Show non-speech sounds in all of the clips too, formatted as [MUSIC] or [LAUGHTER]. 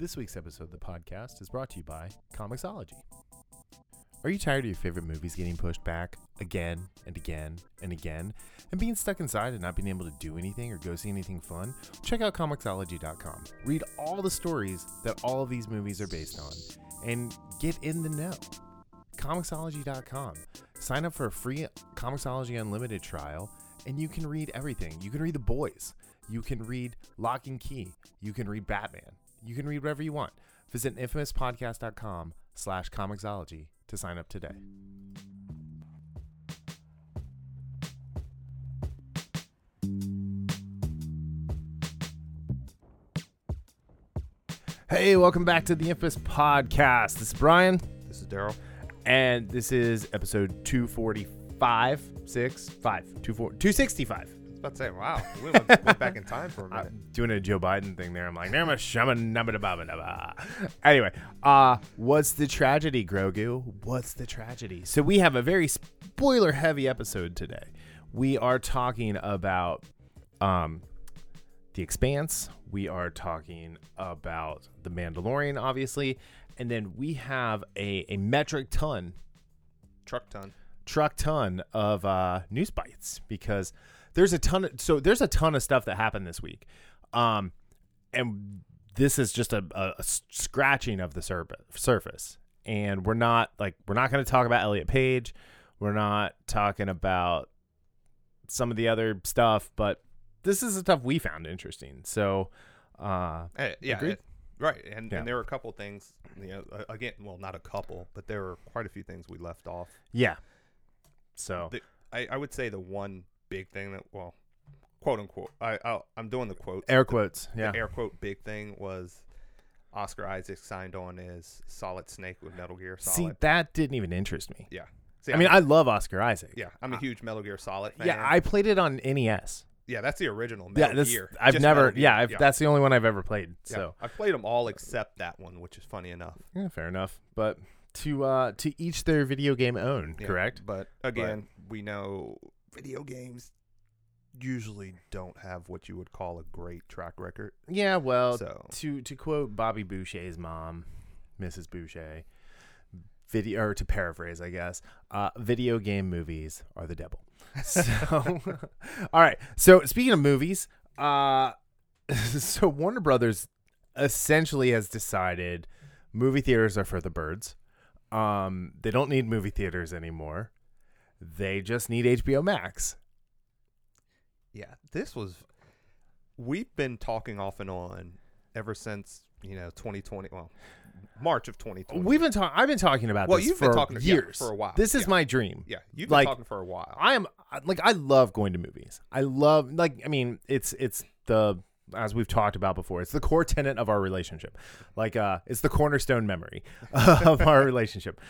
This week's episode of the podcast is brought to you by Comixology. Are you tired of your favorite movies getting pushed back again and again and again and being stuck inside and not being able to do anything or go see anything fun? Check out Comixology.com. Read all the stories that all of these movies are based on and get in the know. Comixology.com. Sign up for a free Comixology Unlimited trial and you can read everything. You can read The Boys. You can read Lock and Key. You can read Batman. You can read whatever you want. Visit infamouspodcast.com slash Comixology to sign up today. Hey, welcome back to the Infamous Podcast. This is Brian, This is Daryl. and this is episode 245, 6, 5, 24 265. About to say, wow, we went, went back in time for a [LAUGHS] minute. I'm doing a Joe Biden thing there. I'm like, "Nema shama nabba da ba da ba." anyway, uh, what's the tragedy, Grogu? What's the tragedy? So we have a very spoiler heavy episode today. We are talking about um the expanse. We are talking about the Mandalorian, obviously, and then we have a, a metric ton Truck ton. truck ton of uh, news bites because there's a ton of so there's a ton of stuff that happened this week um and this is just a, a, scratching of the surface surface and we're not like we're not going to talk about Elliot Page we're not talking about some of the other stuff but this is the stuff we found interesting so uh Eh, yeah, it- right. And, Yeah. and there were a couple things, you know, again, well, not a couple, but there were quite a few things we left off. yeah so The, I, I would say the one big thing that, well, quote unquote, I, I'll, I'm doing the quotes. air The- quotes yeah The air quote big thing was Oscar Isaac signed on as Solid Snake with Metal Gear see that didn't even interest me yeah. See, I mean I love Oscar Isaac yeah, I'm a huge Metal Gear Solid fan. yeah I played it on NES yeah, that's the original yeah, Metal this Gear. I've Just never. Metal Gear. Yeah, I've, that's the only one I've ever played. Yeah, So I've played them all except that one, which is funny enough. yeah, fair enough. But to uh to each their video game own. Yeah, Correct. But again, we know video games usually don't have what you would call a great track record. Yeah. Well, So to to quote Bobby Boucher's mom, Mrs. Boucher, video or to paraphrase, I guess, uh, video game movies are the devil. [LAUGHS] So, [LAUGHS] all right. So speaking of movies, uh, [LAUGHS] so Warner Brothers essentially has decided movie theaters are for the birds. Um, they don't need movie theaters anymore. They just need HBO Max. yeah, this was we've been talking off and on ever since you know 2020. Well, March of 2020. We've been talking. I've been talking about Well, this you've for been talking- yeah, years for a while. This is Yeah. my dream. yeah, you've been like- talking for a while. I am like I love going to movies. I love like I mean it's it's the as we've talked about before, it's the core tenet of our relationship. Like uh it's the cornerstone memory [LAUGHS] of our relationship.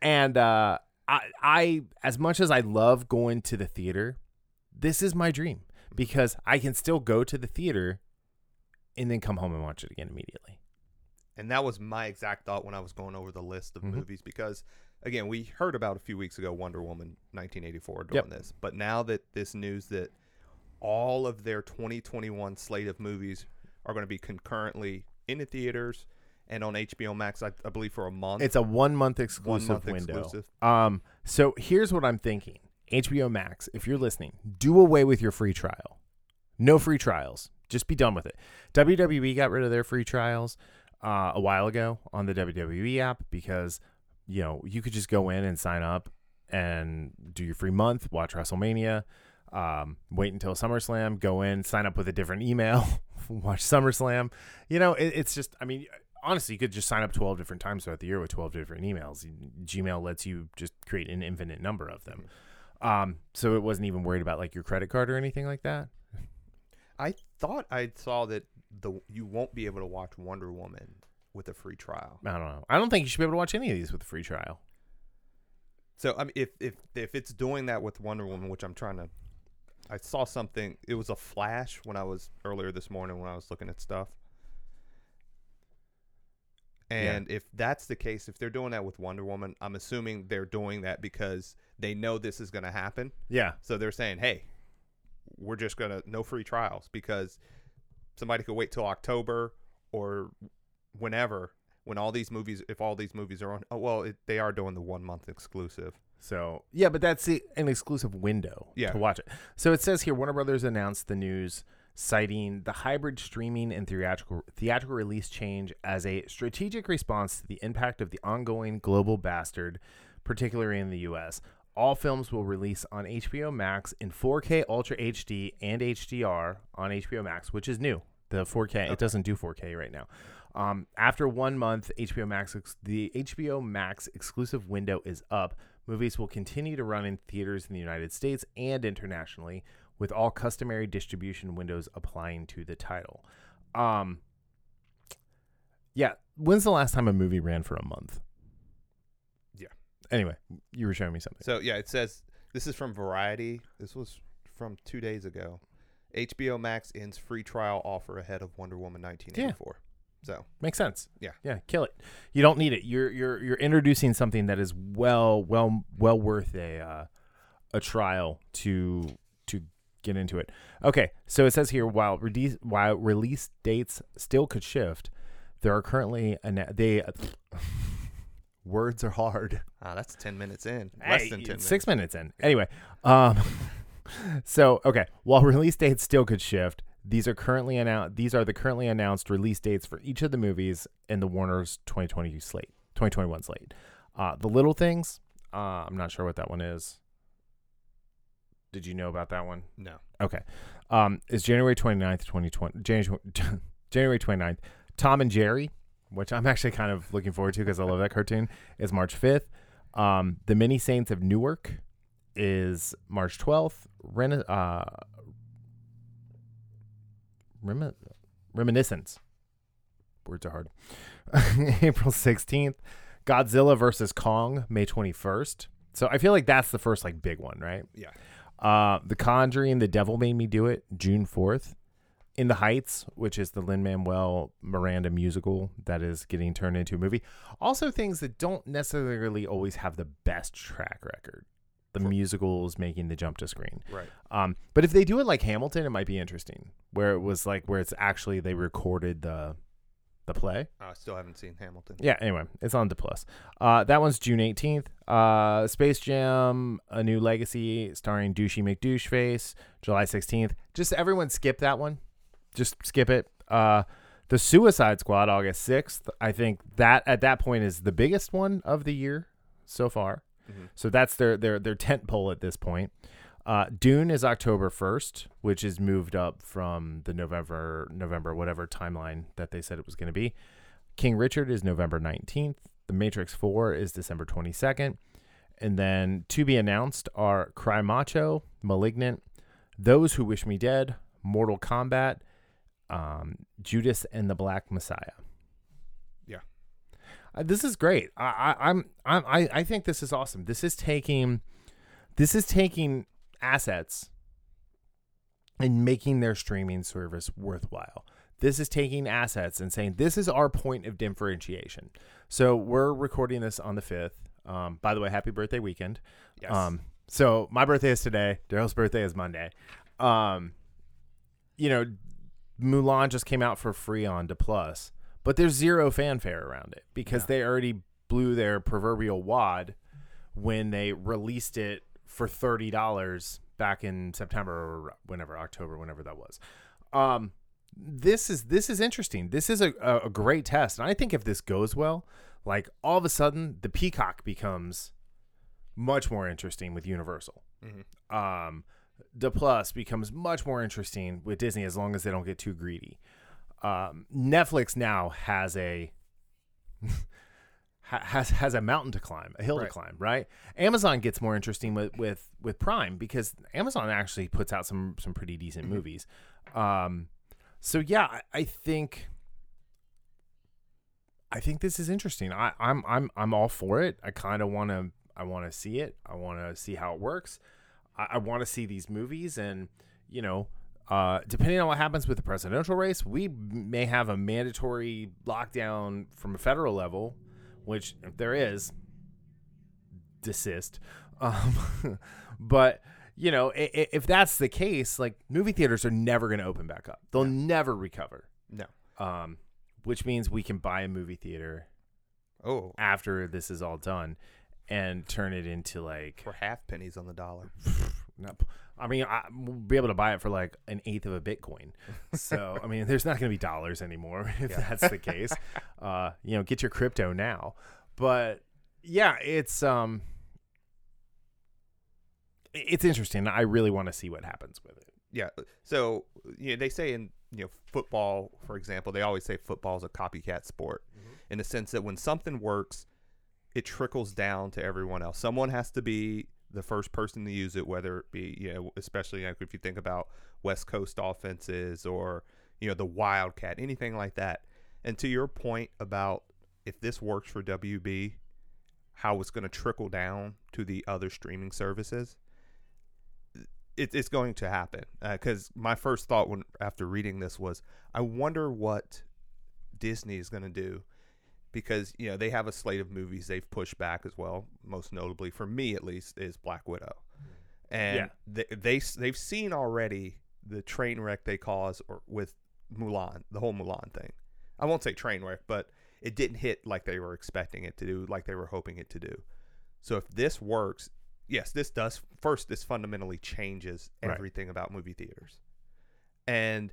And uh I I as much as I love going to the theater, this is my dream because I can still go to the theater and then come home and watch it again immediately. And that was my exact thought when I was going over the list of Mhm. movies because, again, we heard about a few weeks ago Wonder Woman 1984 doing Yep. this. But now that this news that all of their 2021 slate of movies are going to be concurrently in the theaters and on HBO Max, I, I believe for a month. It's a one month one exclusive month window. exclusive. Um, so here's what I'm thinking. HBO Max, if you're listening, do away with your free trial. No free trials. Just be done with it. WWE got rid of their free trials uh, a while ago on the WWE app because you know you could just go in and sign up and do your free month, watch WrestleMania, um, wait until SummerSlam, go in, sign up with a different email, [LAUGHS] watch SummerSlam. You know, it, it's just, I mean, honestly, you could just sign up 12 different times throughout the year with 12 different emails. Gmail lets you just create an infinite number of them. Um, so it wasn't even worried about like your credit card or anything like that. I thought I saw that the you won't be able to watch Wonder Woman with a free trial. I don't know. I don't think you should be able to watch any of these with a free trial. So I mean, if if if it's doing that with Wonder Woman, which I'm trying to, I saw something. It was a flash when I was earlier this morning when I was looking at stuff. Yeah. And if that's the case, if they're doing that with Wonder Woman, I'm assuming they're doing that because they know this is going to happen. Yeah. So they're saying, "Hey, we're just gonna no free trials because somebody could wait till October or whenever when all these movies, if all these movies are on, oh well, it, they are doing the one month exclusive. So yeah, but that's the, an exclusive window Yeah. to watch it. So it says here Warner Brothers announced the news, citing the hybrid streaming and theatrical theatrical release change as a strategic response to the impact of the ongoing global bastard, particularly in the U.S. All films will release on HBO Max in 4K Ultra HD and HDR on HBO Max, which is new. The 4K it doesn't do 4K right now. Um, after one month, HBO Max ex- the HBO Max exclusive window is up. Movies will continue to run in theaters in the United States and internationally, with all customary distribution windows applying to the title. Um, yeah, when's the last time a movie ran for a month? Yeah. Anyway, you were showing me something. So yeah, it says this is from Variety. This was from two days ago. HBO Max ends free trial offer ahead of Wonder Woman 1984. So Makes sense. Yeah. Yeah, kill it. You don't need it. You're you're you're introducing something that is well well well worth a uh, a trial to get into it. Okay, so it says here while release while release dates still could shift, there are currently ana- they [LAUGHS] words are hard. ah, that's 10 minutes in. Less Hey, than 10 it's minutes. Six minutes in. Anyway, um, [LAUGHS] so okay, while release dates still could shift, these are currently announced. These are the currently announced release dates for each of the movies in the Warner's 2020 slate, 2021 slate. Uh, the Little Things. Uh, I'm not sure what that one is. Did you know about that one? No. Okay. Um, is January 29th, 2020. [LAUGHS] January, January 29th. Tom and Jerry, which I'm actually kind of looking forward to because I love that cartoon, is March 5th. Um, the Many Saints of Newark is March 12th. Rena- uh, Remi- Reminiscence. Words are hard. [LAUGHS] April 16th. Godzilla versus Kong, May 21st. So I feel like that's the first like big one, right? Yeah. Uh, The Conjuring, The Devil Made Me Do It, June 4th. In the Heights, which is the Lin Manuel Miranda musical that is getting turned into a movie. Also, things that don't necessarily always have the best track record. The For- musicals making the jump to screen. Right. Um, but if they do it like Hamilton, it might be interesting. Where it was like where it's actually they recorded the the play. I still haven't seen Hamilton. Yeah. Anyway, it's on the plus. Uh, that one's June eighteenth. Uh, Space Jam: A New Legacy, starring Douchey McDoucheface, July sixteenth. Just everyone skip that one. Just skip it. Uh, the Suicide Squad, August sixth. I think that at that point is the biggest one of the year so far. Mhm. So that's their their their tent pole at this point. Uh, Dune is October first, which is moved up from the November November whatever timeline that they said it was going to be. King Richard is November nineteenth. The Matrix Four is December twenty second, and then to be announced are Cry Macho, Malignant, Those Who Wish Me Dead, Mortal Kombat, um, Judas and the Black Messiah. Yeah. Uh, this is great. I, I, I'm, I'm, I, I think this is awesome. This is taking, this is taking assets and making their streaming service worthwhile. This is taking assets and saying this is our point of differentiation. So we're recording this on the fifth. Um, by the way, happy birthday weekend. Yes. Um, so my birthday is today. Daryl's birthday is Monday. Um, you know, Mulan just came out for free on D Plus, but there's zero fanfare around it because Yeah. they already blew their proverbial wad when they released it for thirty dollars back in September or whenever October, whenever that was. Um, this is this is interesting. This is a, a, great test, and I think if this goes well, like all of a sudden the Peacock becomes much more interesting with Universal. Mhm. Um, the Plus becomes much more interesting with Disney as long as they don't get too greedy. Um, Netflix now has a [LAUGHS] ha- has has a mountain to climb, a hill Right. to climb, right? Amazon gets more interesting with with with Prime because Amazon actually puts out some some pretty decent Mhm. movies. Um, so yeah, I, I think I think this is interesting. I, I'm I'm I'm all for it. I kind of want to I want to see it. I want to see how it works. I, I want to see these movies, and you know, uh, depending on what happens with the presidential race, we may have a mandatory lockdown from a federal level, which if there is, desist. Um, [LAUGHS] but you know, i- i- if that's the case, like movie theaters are never going to open back up. They'll never recover. no. Um, which means we can buy a movie theater Oh, after this is all done and turn it into like for half pennies on the dollar. [LAUGHS] not, I mean, I, we'll be able to buy it for like an eighth of a Bitcoin. So, I mean, there's not going to be dollars anymore [LAUGHS] if Yeah. that's the case. [LAUGHS] Uh, you know, get your crypto now. But yeah, it's um, it's interesting. I really want to see what happens with it. Yeah. So you know, they say in you know football, for example, they always say football is a copycat sport, in the sense that when something works, it trickles down to everyone else. Someone has to be the first person to use it, whether it be you know, especially like if you think about West Coast offenses or you know the Wildcat, anything like that. And to your point about if this works for WB, how it's going to trickle down to the other streaming services it, it's going to happen uh, because my first thought when after reading this was i wonder what disney is going to do because you know they have a slate of movies they've pushed back as well most notably for me at least is black widow and Yeah. they, they they've seen already the train wreck they cause or with mulan the whole mulan thing i won't say train wreck but it didn't hit like they were expecting it to do like they were hoping it to do so if this works yes, this does first. This fundamentally changes Right. everything about movie theaters, and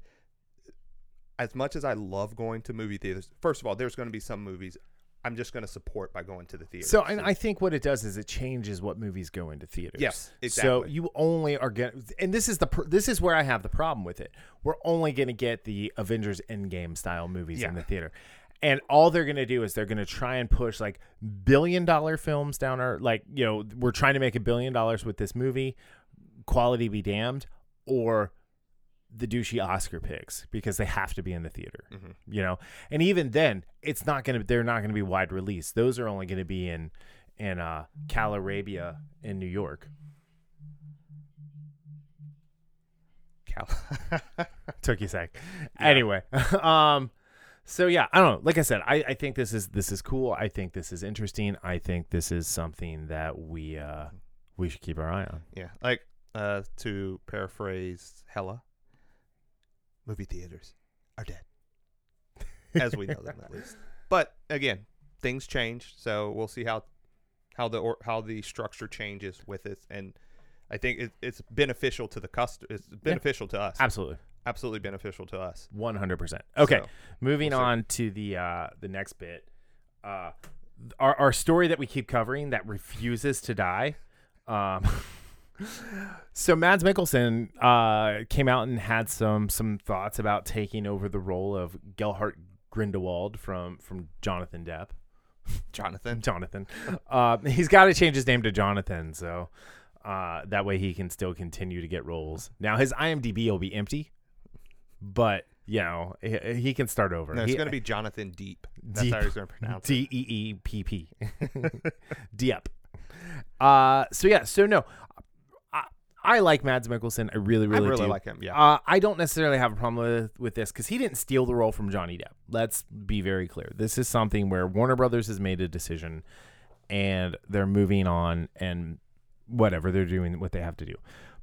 as much as I love going to movie theaters, first of all, there's going to be some movies I'm just going to support by going to the theater. So, and I think what it does is it changes what movies go into theaters. Yes, exactly. So you only are getting, and this is the this is where I have the problem with it. We're only going to get the Avengers Endgame style movies in the theater, and all they're going to do is they're going to try and push like billion dollar films down our like you know we're trying to make a billion dollars with this movie, quality be damned, or the douchey Oscar picks because they have to be in the theater, Mhm. you know. And even then, it's not gonna. They're not gonna be wide release. Those are only gonna be in in uh, Cal Arabia in New York. Cal- [LAUGHS] Took you a sec. Anyway, [LAUGHS] um, so yeah, I don't know. Like I said, I, I think this is this is cool. I think this is interesting. I think this is something that we uh we should keep our eye on. yeah, like uh, to paraphrase Hella, movie theaters are dead, [LAUGHS] as we know them at least. But again, things change, so we'll see how how the or, how the structure changes with it, and I think it, it's beneficial to the customer. It's beneficial to us. Absolutely, Absolutely beneficial to us. one hundred percent. Okay, So, moving we'll on to the uh the next bit. Uh, our our story that we keep covering that refuses to die. Um. [LAUGHS] So Mads Mikkelsen uh, came out and had some some thoughts about taking over the role of Gerhard Grindelwald from from Jonathan Depp. Jonathan. Jonathan. Uh, he's got to change his name to Jonathan, so uh, that way he can still continue to get roles. Now his IMDb will be empty, but you know he, he can start over. No, it's going to be Jonathan Deep. That's Deep. how he's going to pronounce it. D E E P P. [LAUGHS] Diep. Uh so yeah, so no. I, like Mads Mikkelsen. I really, really, I really, do. like him. Yeah. Uh, I don't necessarily have a problem with with this because he didn't steal the role from Johnny Depp. Let's be very clear. This is something where Warner Brothers has made a decision, and they're moving on, and whatever they're doing, what they have to do.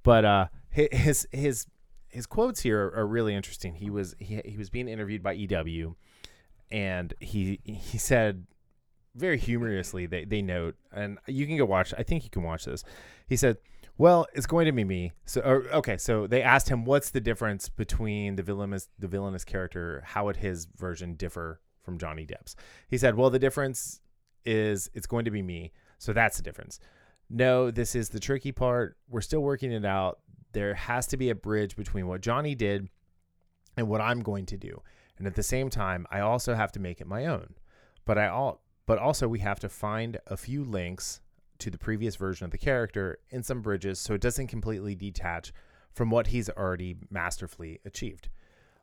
But uh, his his his quotes here are, are really interesting. He was he he was being interviewed by EW, and he he said very humorously they they note, and you can go watch. I think you can watch this. He said. Well, it's going to be me. So, or, okay. So they asked him, "What's the difference between the villainous, the villainous character? How would his version differ from Johnny Depp's?" He said, "Well, the difference is it's going to be me. So that's the difference. No, this is the tricky part. We're still working it out. There has to be a bridge between what Johnny did and what I'm going to do, and at the same time, I also have to make it my own. But I all, but also we have to find a few links." To the previous version of the character in some bridges so it doesn't completely detach from what he's already masterfully achieved.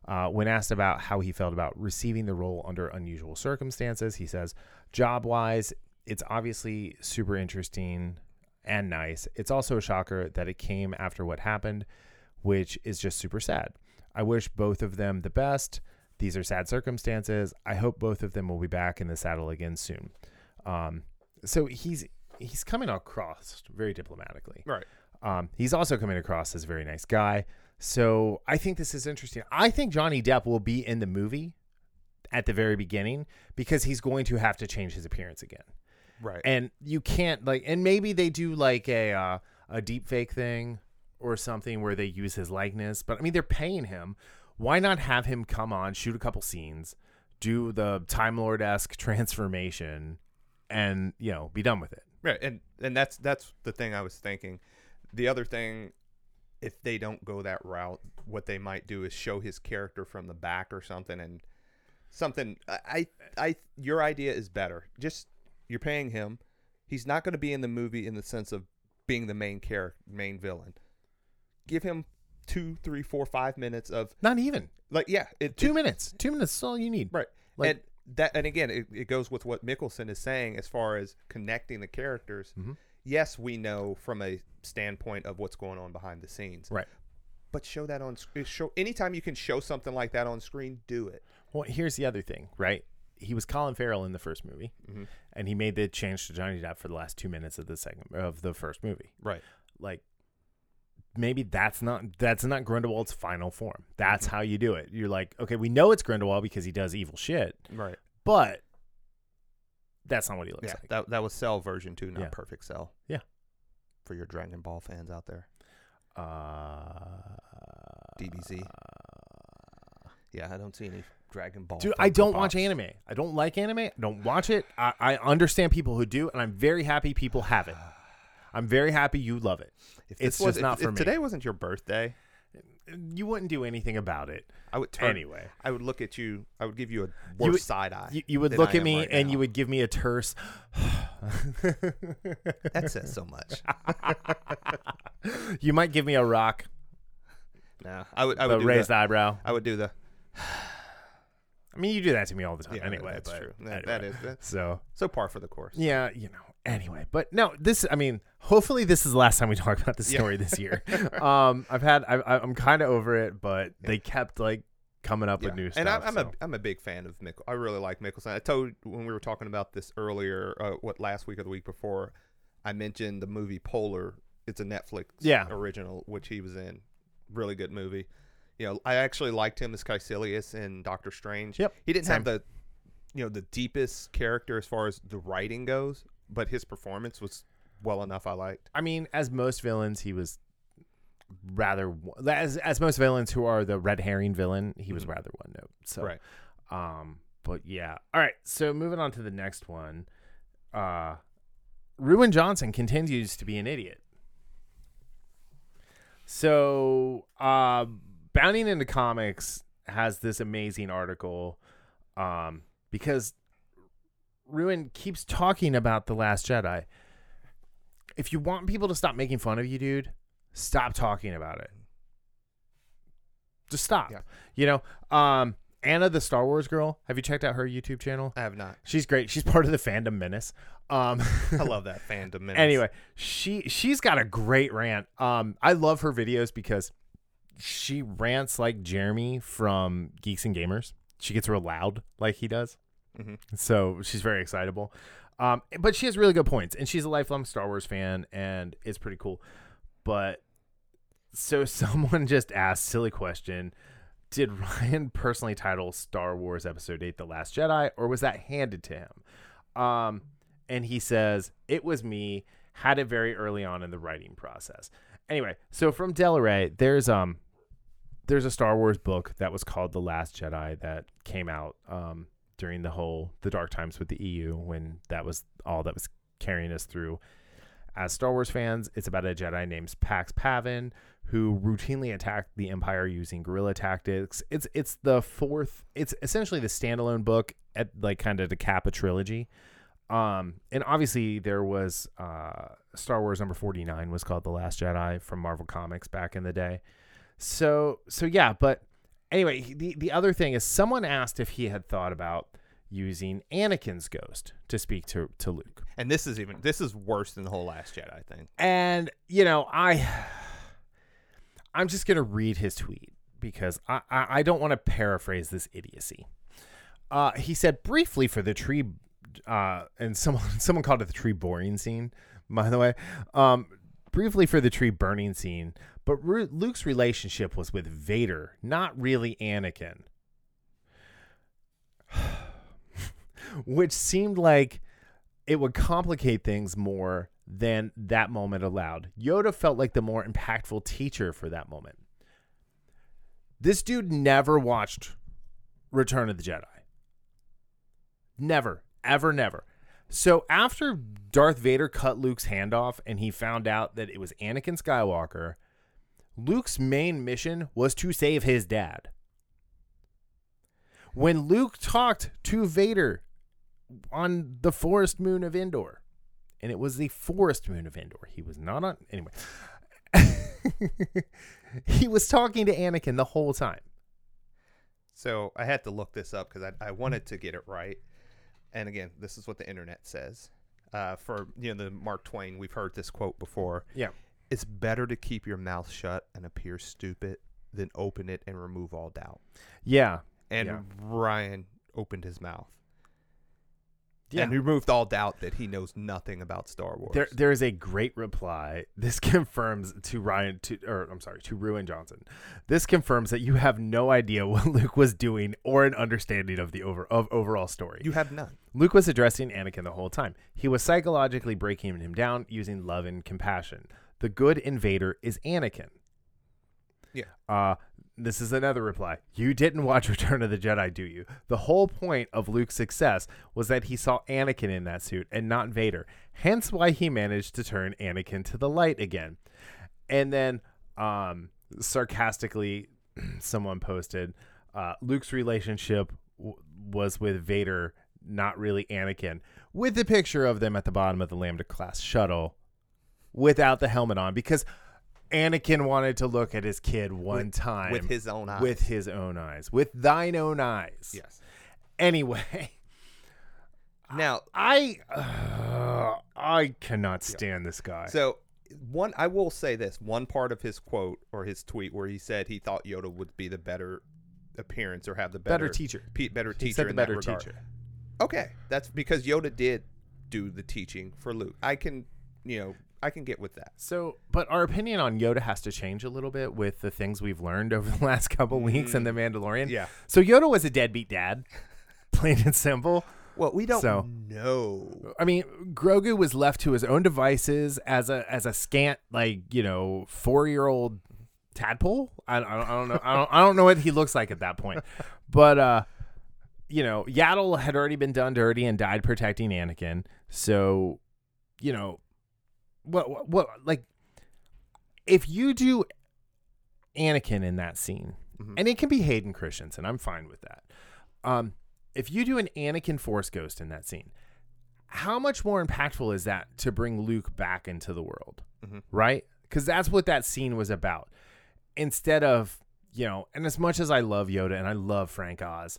Uh, when asked about how he felt about receiving the role under unusual circumstances, he says, job wise, it's obviously super interesting and nice. It's also a shocker that it came after what happened, which is just super sad. I wish both of them the best. These are sad circumstances. I hope both of them will be back in the saddle again soon. Um, so he's he's coming across very diplomatically. right. Um, he's also coming across as a very nice guy. So I think this is interesting. I think Johnny Depp will be in the movie at the very beginning because he's going to have to change his appearance again. Right. And you can't like and maybe they do like a uh, a deep fake thing or something where they use his likeness, but I mean they're paying him. Why not have him come on, shoot a couple scenes, do the Time Lord esque [LAUGHS] transformation, and you know be done with it. Right, and and that's that's the thing I was thinking. The other thing, if they don't go that route, what they might do is show his character from the back or something, and something. I I, I your idea is better. Just you're paying him. He's not going to be in the movie in the sense of being the main character, main villain. Give him two, three, four, five minutes of Not even like yeah, it, two it- minutes. Two minutes is all you need. Right. Like- and that and again it, it goes with what Mikkelsen is saying as far as connecting the characters. Mhm. Yes, we know from a standpoint of what's going on behind the scenes. Right. But show that on show anytime you can show something like that on screen, do it. Well, here's the other thing, right? He was Colin Farrell in the first movie, Mhm. and he made the change to Johnny Depp for the last two minutes of the second of the first movie. Right. Like, maybe that's not that's not Grindelwald's final form. That's Mm-hmm. how you do it. You're like, okay, we know it's Grindelwald because he does evil shit, Right. but that's not what he looks Yeah. like. That that was Cell version 2, not Yeah. Perfect Cell. Yeah. For your Dragon Ball fans out there. Uh, DBZ. Yeah, I don't see any Dragon Ball. Dude, I don't watch anime. I don't like anime. I don't watch it. I, I understand people who do, and I'm very happy people have it. [SIGHS] [SIGHS] [SIGHS] I'm very happy you love it. If It's this was- just if- not if for me. Today wasn't your birthday. You wouldn't do anything about it I would turn anyway. I would look at you. I would give you a You would- side eye. You, you would look I at me right and now. you would give me a terse. [LAUGHS] That says so much. [LAUGHS] you might give me a rock, no, I would. I the would do raised the, eyebrow. I would do the. I mean, you do that to me all the time Yeah, anyway. that's but true. That, anyway. that is So so par for the course. yeah, you know. Anyway, but no, this. I mean, hopefully this is the last time we talk about this Yeah. story this year. [LAUGHS] um, I've had. I, I- I'm kind of over it, but they kept like coming up Yeah. with new stuff. and I'm, I'm so. a I'm a big fan of Mick. I really like Mikkelsen. I told when we were talking about this earlier, uh, what last week or the week before, I mentioned the movie Polar. It's a Netflix Yeah. original, which he was in. Really good movie. You know, I actually liked him as Kaecilius in Doctor Strange. Yep, He didn't same. have the, you know, the deepest character as far as the writing goes, but his performance was well enough. I liked. I mean, as most villains, he was rather as as most villains who are the red herring villain, he was Mhm. rather one note. So, Right. um, but yeah. All right. So moving on to the next one, uh, Ruin Johnson continues to be an idiot. So, uh, Bounding into Comics has this amazing article, um, because Ruin keeps talking about the Last Jedi. If you want people to stop making fun of you, dude, stop talking about it. Just stop. Yeah. You know, um, Anna, the Star Wars girl. Have you checked out her YouTube channel? I have not. She's great. She's part of the fandom menace. Um, [LAUGHS] I love [LAUGHS] that fandom. menace. anyway, she she's got a great rant. Um, I love her videos because she rants like Jeremy from Geeks and Gamers. She gets real loud like he does. Mhm. So she's very excitable. Um, but she has really good points, and she's a lifelong Star Wars fan, and it's pretty cool. But so [LAUGHS] someone just asked silly question: Did Ryan personally title Star Wars Episode Eight "The Last Jedi," or was that handed to him? Um, and he says it was me. Had it very early on in the writing process. Anyway, so from Del Rey, there's um, there's a Star Wars book that was called The Last Jedi that came out um during the whole the dark times with the EU when that was all that was carrying us through as Star Wars fans. It's about a Jedi named Jax Pavan who routinely attacked the Empire using guerrilla tactics. It's it's the fourth. It's essentially the standalone book at like kind of to cap a trilogy. Um, and obviously there was uh, Star Wars number forty nine was called The Last Jedi from Marvel Comics back in the day. So so yeah, but anyway, the the other thing is someone asked if he had thought about using Anakin's ghost to speak to to Luke. And this is even this is worse than the whole Last Jedi I think. And you know, I [SIGHS] I'm just gonna read his tweet because I I, I don't want to paraphrase this idiocy. Uh, he said briefly for the tree, uh, and someone [LAUGHS] someone called it the tree boring scene. By the way, um, briefly for the tree burning scene, but Luke's relationship was with Vader, not really Anakin. [SIGHS] which seemed like it would complicate things more than that moment allowed. Yoda felt like the more impactful teacher for that moment. This dude never watched Return of the Jedi. Never, ever, never. So after Darth Vader cut Luke's hand off and he found out that it was Anakin Skywalker, Luke's main mission was to save his dad. When Luke talked to Vader on the forest moon of Endor, and it was the forest moon of Endor, he was not on. Anyway, [LAUGHS] he was talking to Anakin the whole time. So I had to look this up because I, I wanted to get it right. And again, this is what the internet says. Uh, for you know the Mark Twain, we've heard this quote before. Yeah. It's better to keep your mouth shut and appear stupid than open it and remove all doubt. Yeah. And Yeah. Ryan opened his mouth Yeah. and removed all doubt that he knows nothing about Star Wars. There, there is a great reply. [LAUGHS] This confirms to Ryan, to or I'm sorry, to Ruin Johnson. This confirms that you have no idea [LAUGHS] what Luke was doing or an understanding of the over of overall story. you have none. Luke was addressing Anakin the whole time. He was psychologically breaking him down using love and compassion. The good in Vader is Anakin. Yeah. Uh, this is another reply. You didn't watch [LAUGHS] Return of the Jedi, do you? The whole point of Luke's success was that he saw Anakin in that suit and not Vader. Hence why he managed to turn Anakin to the light again. And then um sarcastically [CLEARS THROAT] someone posted uh Luke's relationship w- was with Vader, not really Anakin, with the picture of them at the bottom of the Lambda class shuttle without the helmet on because Anakin wanted to look at his kid one With- time with his own eyes. with his own eyes, with thine own eyes. yes. Anyway, [LAUGHS] Now, I uh, I cannot stand this guy. so one, I will say this: one part of his quote or his tweet where he said he thought Yoda would be the better appearance or have the better, better teacher. pe- better teacher He said the better teacher. Okay, that's because Yoda did do the teaching for Luke. I can, you know, I can get with that. So, but our opinion on Yoda has to change a little bit with the things we've learned [LAUGHS] over the last couple weeks in The Mandalorian. Yeah. So Yoda was a deadbeat dad, [LAUGHS] plain and simple. Well, we don't So- know. I mean, Grogu was left to his own devices as a as a scant, like you know, four year old tadpole. I, I, don't, I don't know. I don't, I don't know what he looks like at that point. [LAUGHS] But uh, you know, Yaddle had already been done dirty and died protecting Anakin. So, you know, what what, like if you do Anakin in that scene, Mhm. and it can be Hayden Christensen, I'm fine with that. Um, if you do an Anakin Force Ghost in that scene, how much more impactful is that to bring Luke back into the world, Mhm. right? Because that's what that scene was about. Instead of you know, and as much as I love Yoda and I love Frank Oz,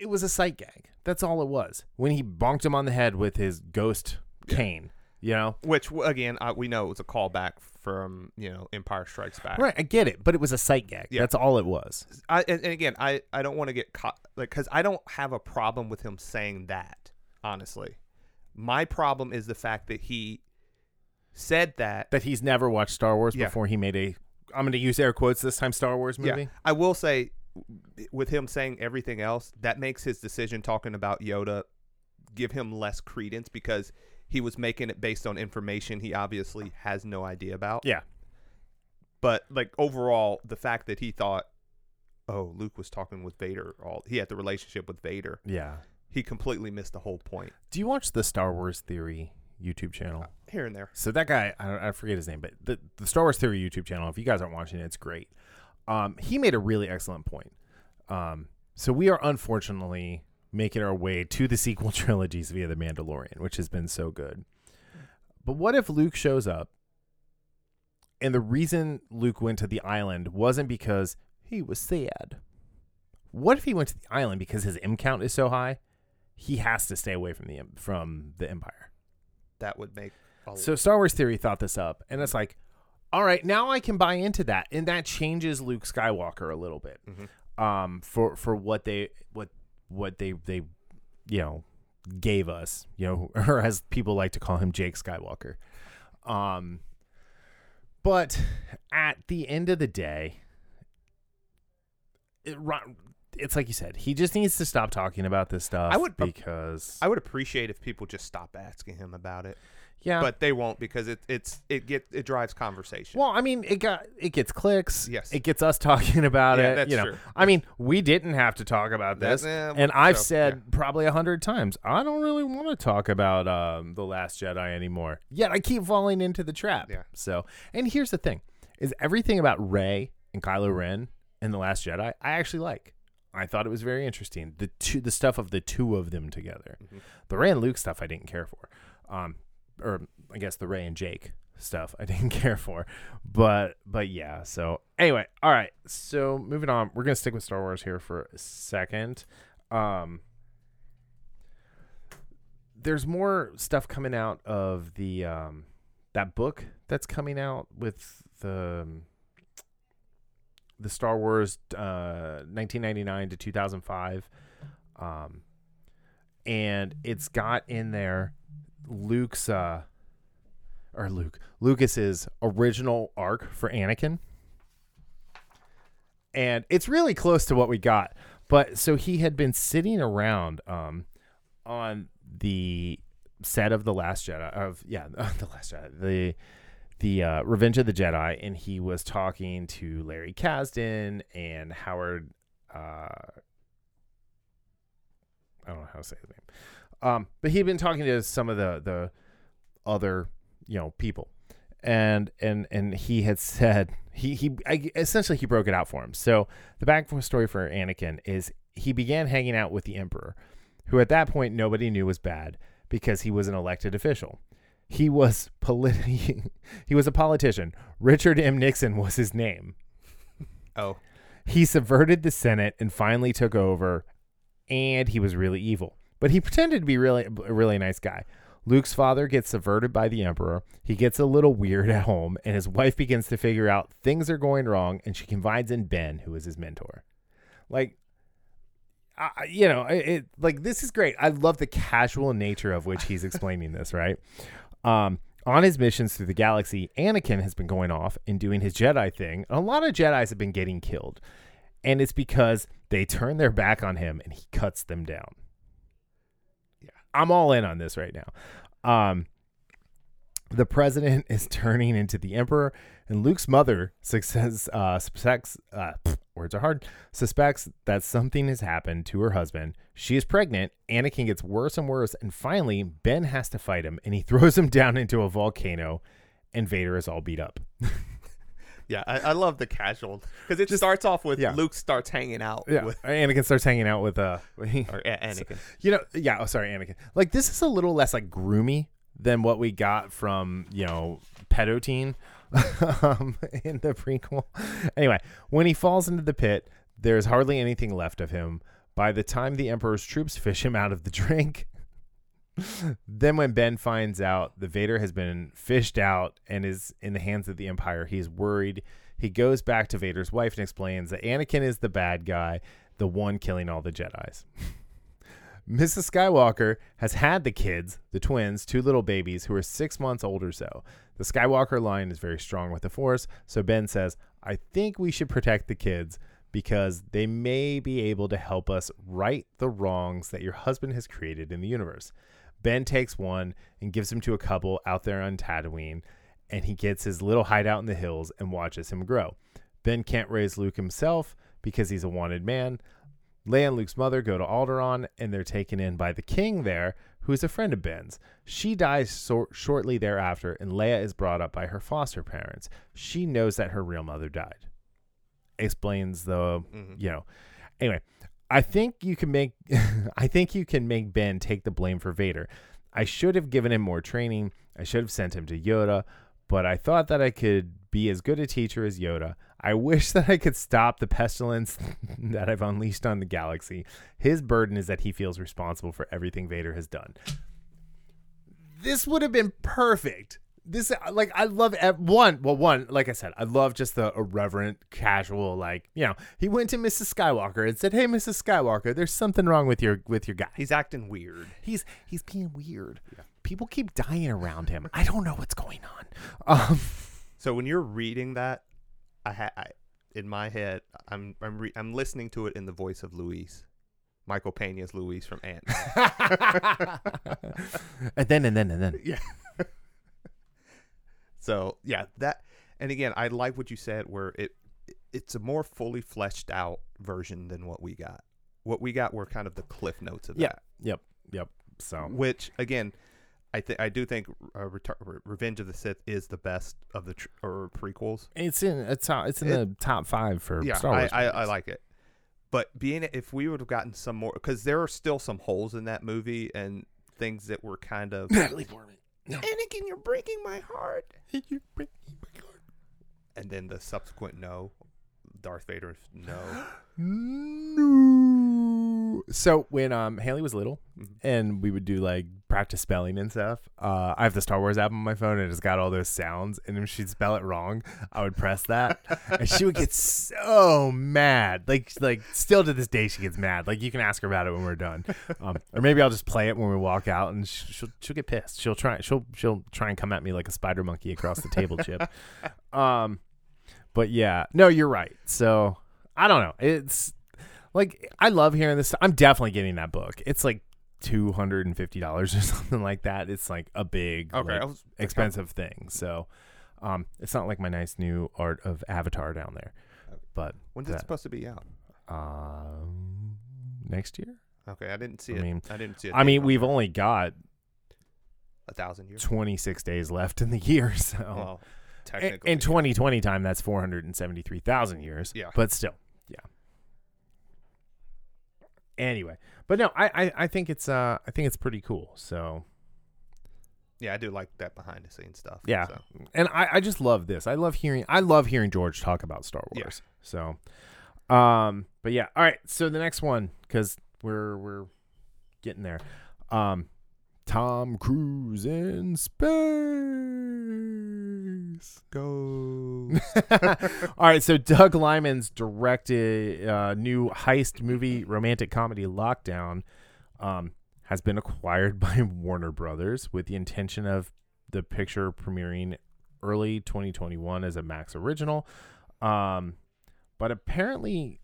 it was a sight gag. That's all it was. When he bonked him on the head with his ghost cane, you know. Which again, uh, we know it was a callback from you know Empire Strikes Back. Right, I get it, but it was a sight gag. Yeah. That's all it was. I, and, and again, I, I don't want to get caught like because I don't have a problem with him saying that. Honestly, my problem is the fact that he said that. That he's never watched Star Wars Yeah. before he made a I'm going to use air quotes this time Star Wars movie. Yeah, I will say, with him saying everything else, that makes his decision talking about Yoda give him less credence because he was making it based on information he obviously has no idea about. Yeah. But like overall, the fact that he thought, oh, Luke was talking with Vader, all he had the relationship with Vader, Yeah. he completely missed the whole point. Do you watch the Star Wars Theory YouTube channel? Here and there. So that guy, I, don't- I forget his name, but the, the Star Wars Theory YouTube channel, if you guys aren't watching it, it's great. Um, he made a really excellent point. Um, so we are unfortunately making our way to the sequel [LAUGHS] trilogies via The Mandalorian, which has been so good. But what if Luke shows up and the reason Luke went to the island wasn't because he was sad? What if he went to the island because his M count is so high? He has to stay away from the from the Empire. That would make. So Star Wars Theory thought this up, and it's like, all right, now I can buy into that, and that changes Luke Skywalker a little bit, Mhm. um, for for what they what what they they, you know, gave us, you know, [LAUGHS] or as people like to call him, Jake Skywalker. Um, but at the end of the day, it, it's like you said, he just needs to stop talking about this stuff. I would- because I would appreciate if people just stop asking him about it, yeah. but they won't because it it's it get it drives conversation. well, I mean, it got it gets clicks. Yes. it gets us [LAUGHS] talking about Yeah, it. that's you know, true. I mean, we didn't have to talk about this, eh, and I've so, said yeah. probably a hundred times, I don't really want to talk about um, the Last Jedi anymore. Yet I keep falling into the trap. Yeah. So, and here's the thing: is everything about Rey and Kylo Ren and the Last Jedi I actually like. I thought it was very interesting. The two, the stuff of the two of them together. Mhm. The Rey and Luke stuff I didn't care for. Um, or I guess the Rey and Jake stuff I [LAUGHS] didn't care for. But but yeah. So anyway, all right. So moving on, we're gonna stick with Star Wars here for a second. Um, there's more stuff coming out of the um that book that's coming out with the um, the Star Wars uh 1999 to 2005 um and it's got in there Luke's uh or Luke Lucas's original arc for Anakin. And it's really close to what we got. But so he had been sitting around um on the set of the last jedi of yeah [LAUGHS] the last jedi the the uh, revenge of the jedi. And he was talking to larry kasdan and howard uh i don't know how to say his name um but he'd been talking to some of the the other you know people and and and he had said he he I, essentially he broke it out for him so the back story for anakin is he began hanging out with the emperor who at that point nobody knew was bad because he was an elected official. He was polit- [LAUGHS] he was a politician. Richard M. Nixon was his name. oh, He subverted the Senate and finally took over, and he was really evil. But he pretended to be really a really nice guy. Luke's father gets subverted by the Emperor. He gets a little weird [LAUGHS] at home, and his wife begins to figure out things are going wrong, and she confides in Ben, who is his mentor. Like, you know, it, it like this is great. I love the casual nature of which he's explaining this. Right. Um, on his missions through the galaxy, Anakin has been going off and doing his Jedi thing. A lot of Jedi's have been getting killed, and it's because they turn their back on him and he cuts them down. I'm all in on this right now. Um, the president [LAUGHS] is turning into the emperor, and Luke's mother success, uh, suspects uh, pff, words are hard suspects that something has happened to her husband. She is pregnant. Anakin gets worse and worse, and finally Ben has to fight him, and he [LAUGHS] throws him down into a volcano, and Vader is all beat up. [LAUGHS] yeah, I, I love the casual because it Just- starts off with yeah. Luke starts hanging out with Anakin starts hanging out with uh, [LAUGHS] or Anakin. You know, yeah. Oh, sorry, Anakin. Like this is a little less like groomy than what we got from you know pedotine [LAUGHS] um, in the prequel. Anyway, when he falls into the pit, there's hardly anything left of him. By the time the Emperor's troops fish him out of the drink, [LAUGHS] then when Ben finds out the Vader has been fished out and is in the hands of the Empire, he's worried. He goes back to Vader's wife and explains that Anakin is the bad guy, the one killing all the Jedi's. [LAUGHS] Mrs. Skywalker has had the kids, the twins, two little babies who are six months old or so. The Skywalker line is very strong with the Force, so Ben says, I think we should protect the kids because they may be able to help us right the wrongs that your husband has created in the universe. Ben takes one and gives him to a couple out there on Tatooine, and he gets his little hideout in the hills and watches him grow. Ben can't raise Luke himself because he's a wanted man. Leia and Luke's mother go to Alderaan, and they're taken in by the king there, who is a friend of Ben's. She dies so- shortly thereafter, and Leia is brought up by her foster parents. She knows that her real mother died. Explains the, Mhm. you know. Anyway, I think you can make, [LAUGHS] I think you can make Ben take the blame for Vader. I should have given him more training. I should have sent him to Yoda, but I thought that I could be as good a teacher as Yoda. I [LAUGHS] wish that I could stop the pestilence [LAUGHS] that I've unleashed on the galaxy. His burden is that he feels responsible for everything Vader has done. This would have been perfect. This like I love ev- one. Well, one like I said, I love just the irreverent, casual. Like you know, he went to Mrs. Skywalker and said, "Hey, Mrs. Skywalker, there's something wrong with your with your guy. He's acting weird. He's he's being weird. People keep dying around him. I don't know what's going on." Um, So when you're reading that, I, ha- I in my head, I'm I'm re- I'm listening to it in the voice of Luis, Michael Pena's Luis from Ant. [LAUGHS] and then and then and then. yeah. So yeah, that and again, I like what you said, where it it's a more fully fleshed out version than what we got. What we got were kind of the cliff notes of Yeah. that. Yep. Yep. So Which again, I think I do think uh, Retar- Revenge of the Sith is the best of the tr- or prequels. it's in it's it's in It- the top five for yeah, Star Wars. I, I, I like it. But being if we would have gotten some more, because there are still some holes in that movie and things that were kind of. [COUGHS] Natalie Portman. No. Anakin, you're breaking my heart. [LAUGHS] You break my heart. And then the subsequent no, Darth Vader's no. [GASPS] No. So when um Haley was little Mhm. and we would do like practice spelling and stuff, uh, I have the Star Wars app on my phone and it's got all those sounds. And if she'd spell it wrong, I would press that, [LAUGHS] and she would get so mad. Like like still to this day, she gets mad. Like you can ask her about it when we're done, um, or maybe I'll just play it when we walk out, and she'll she'll get pissed. She'll try she'll she'll try and come at me like a spider monkey across the table chip. [LAUGHS] Um, but yeah, no, you're right. So I don't know. It's like I love hearing this. I'm definitely getting that book. It's like two hundred and fifty dollars [LAUGHS] or something like that. It's like a big, Okay, like, was expensive thing. So, um, it's not like my nice new art of Avatar down there. But When's it supposed to be out? um, next year. Okay, I didn't see I it. mean- I didn't see it. I mean, we've only got a thousand years. 26 days left in the year. [LAUGHS] So, Well, in, technically, in 2020 time, that's 473,000 years. Yeah. But still. Anyway, but no, I, I, I think it's uh I think it's pretty cool. So yeah, I do like that behind the scenes stuff. Yeah. so. and I, I just love this. I love hearing I love hearing George talk about Star Yeah. Wars. So um but yeah, all right. So the next one cuz we're we're getting there. Um Tom Cruise in space. Go. [LAUGHS] All right, so Doug Liman's directed uh, new heist movie romantic comedy Lockdown um, has been acquired [LAUGHS] by Warner Brothers with the intention of the picture premiering early 2021 as a Max original. Um, but apparently,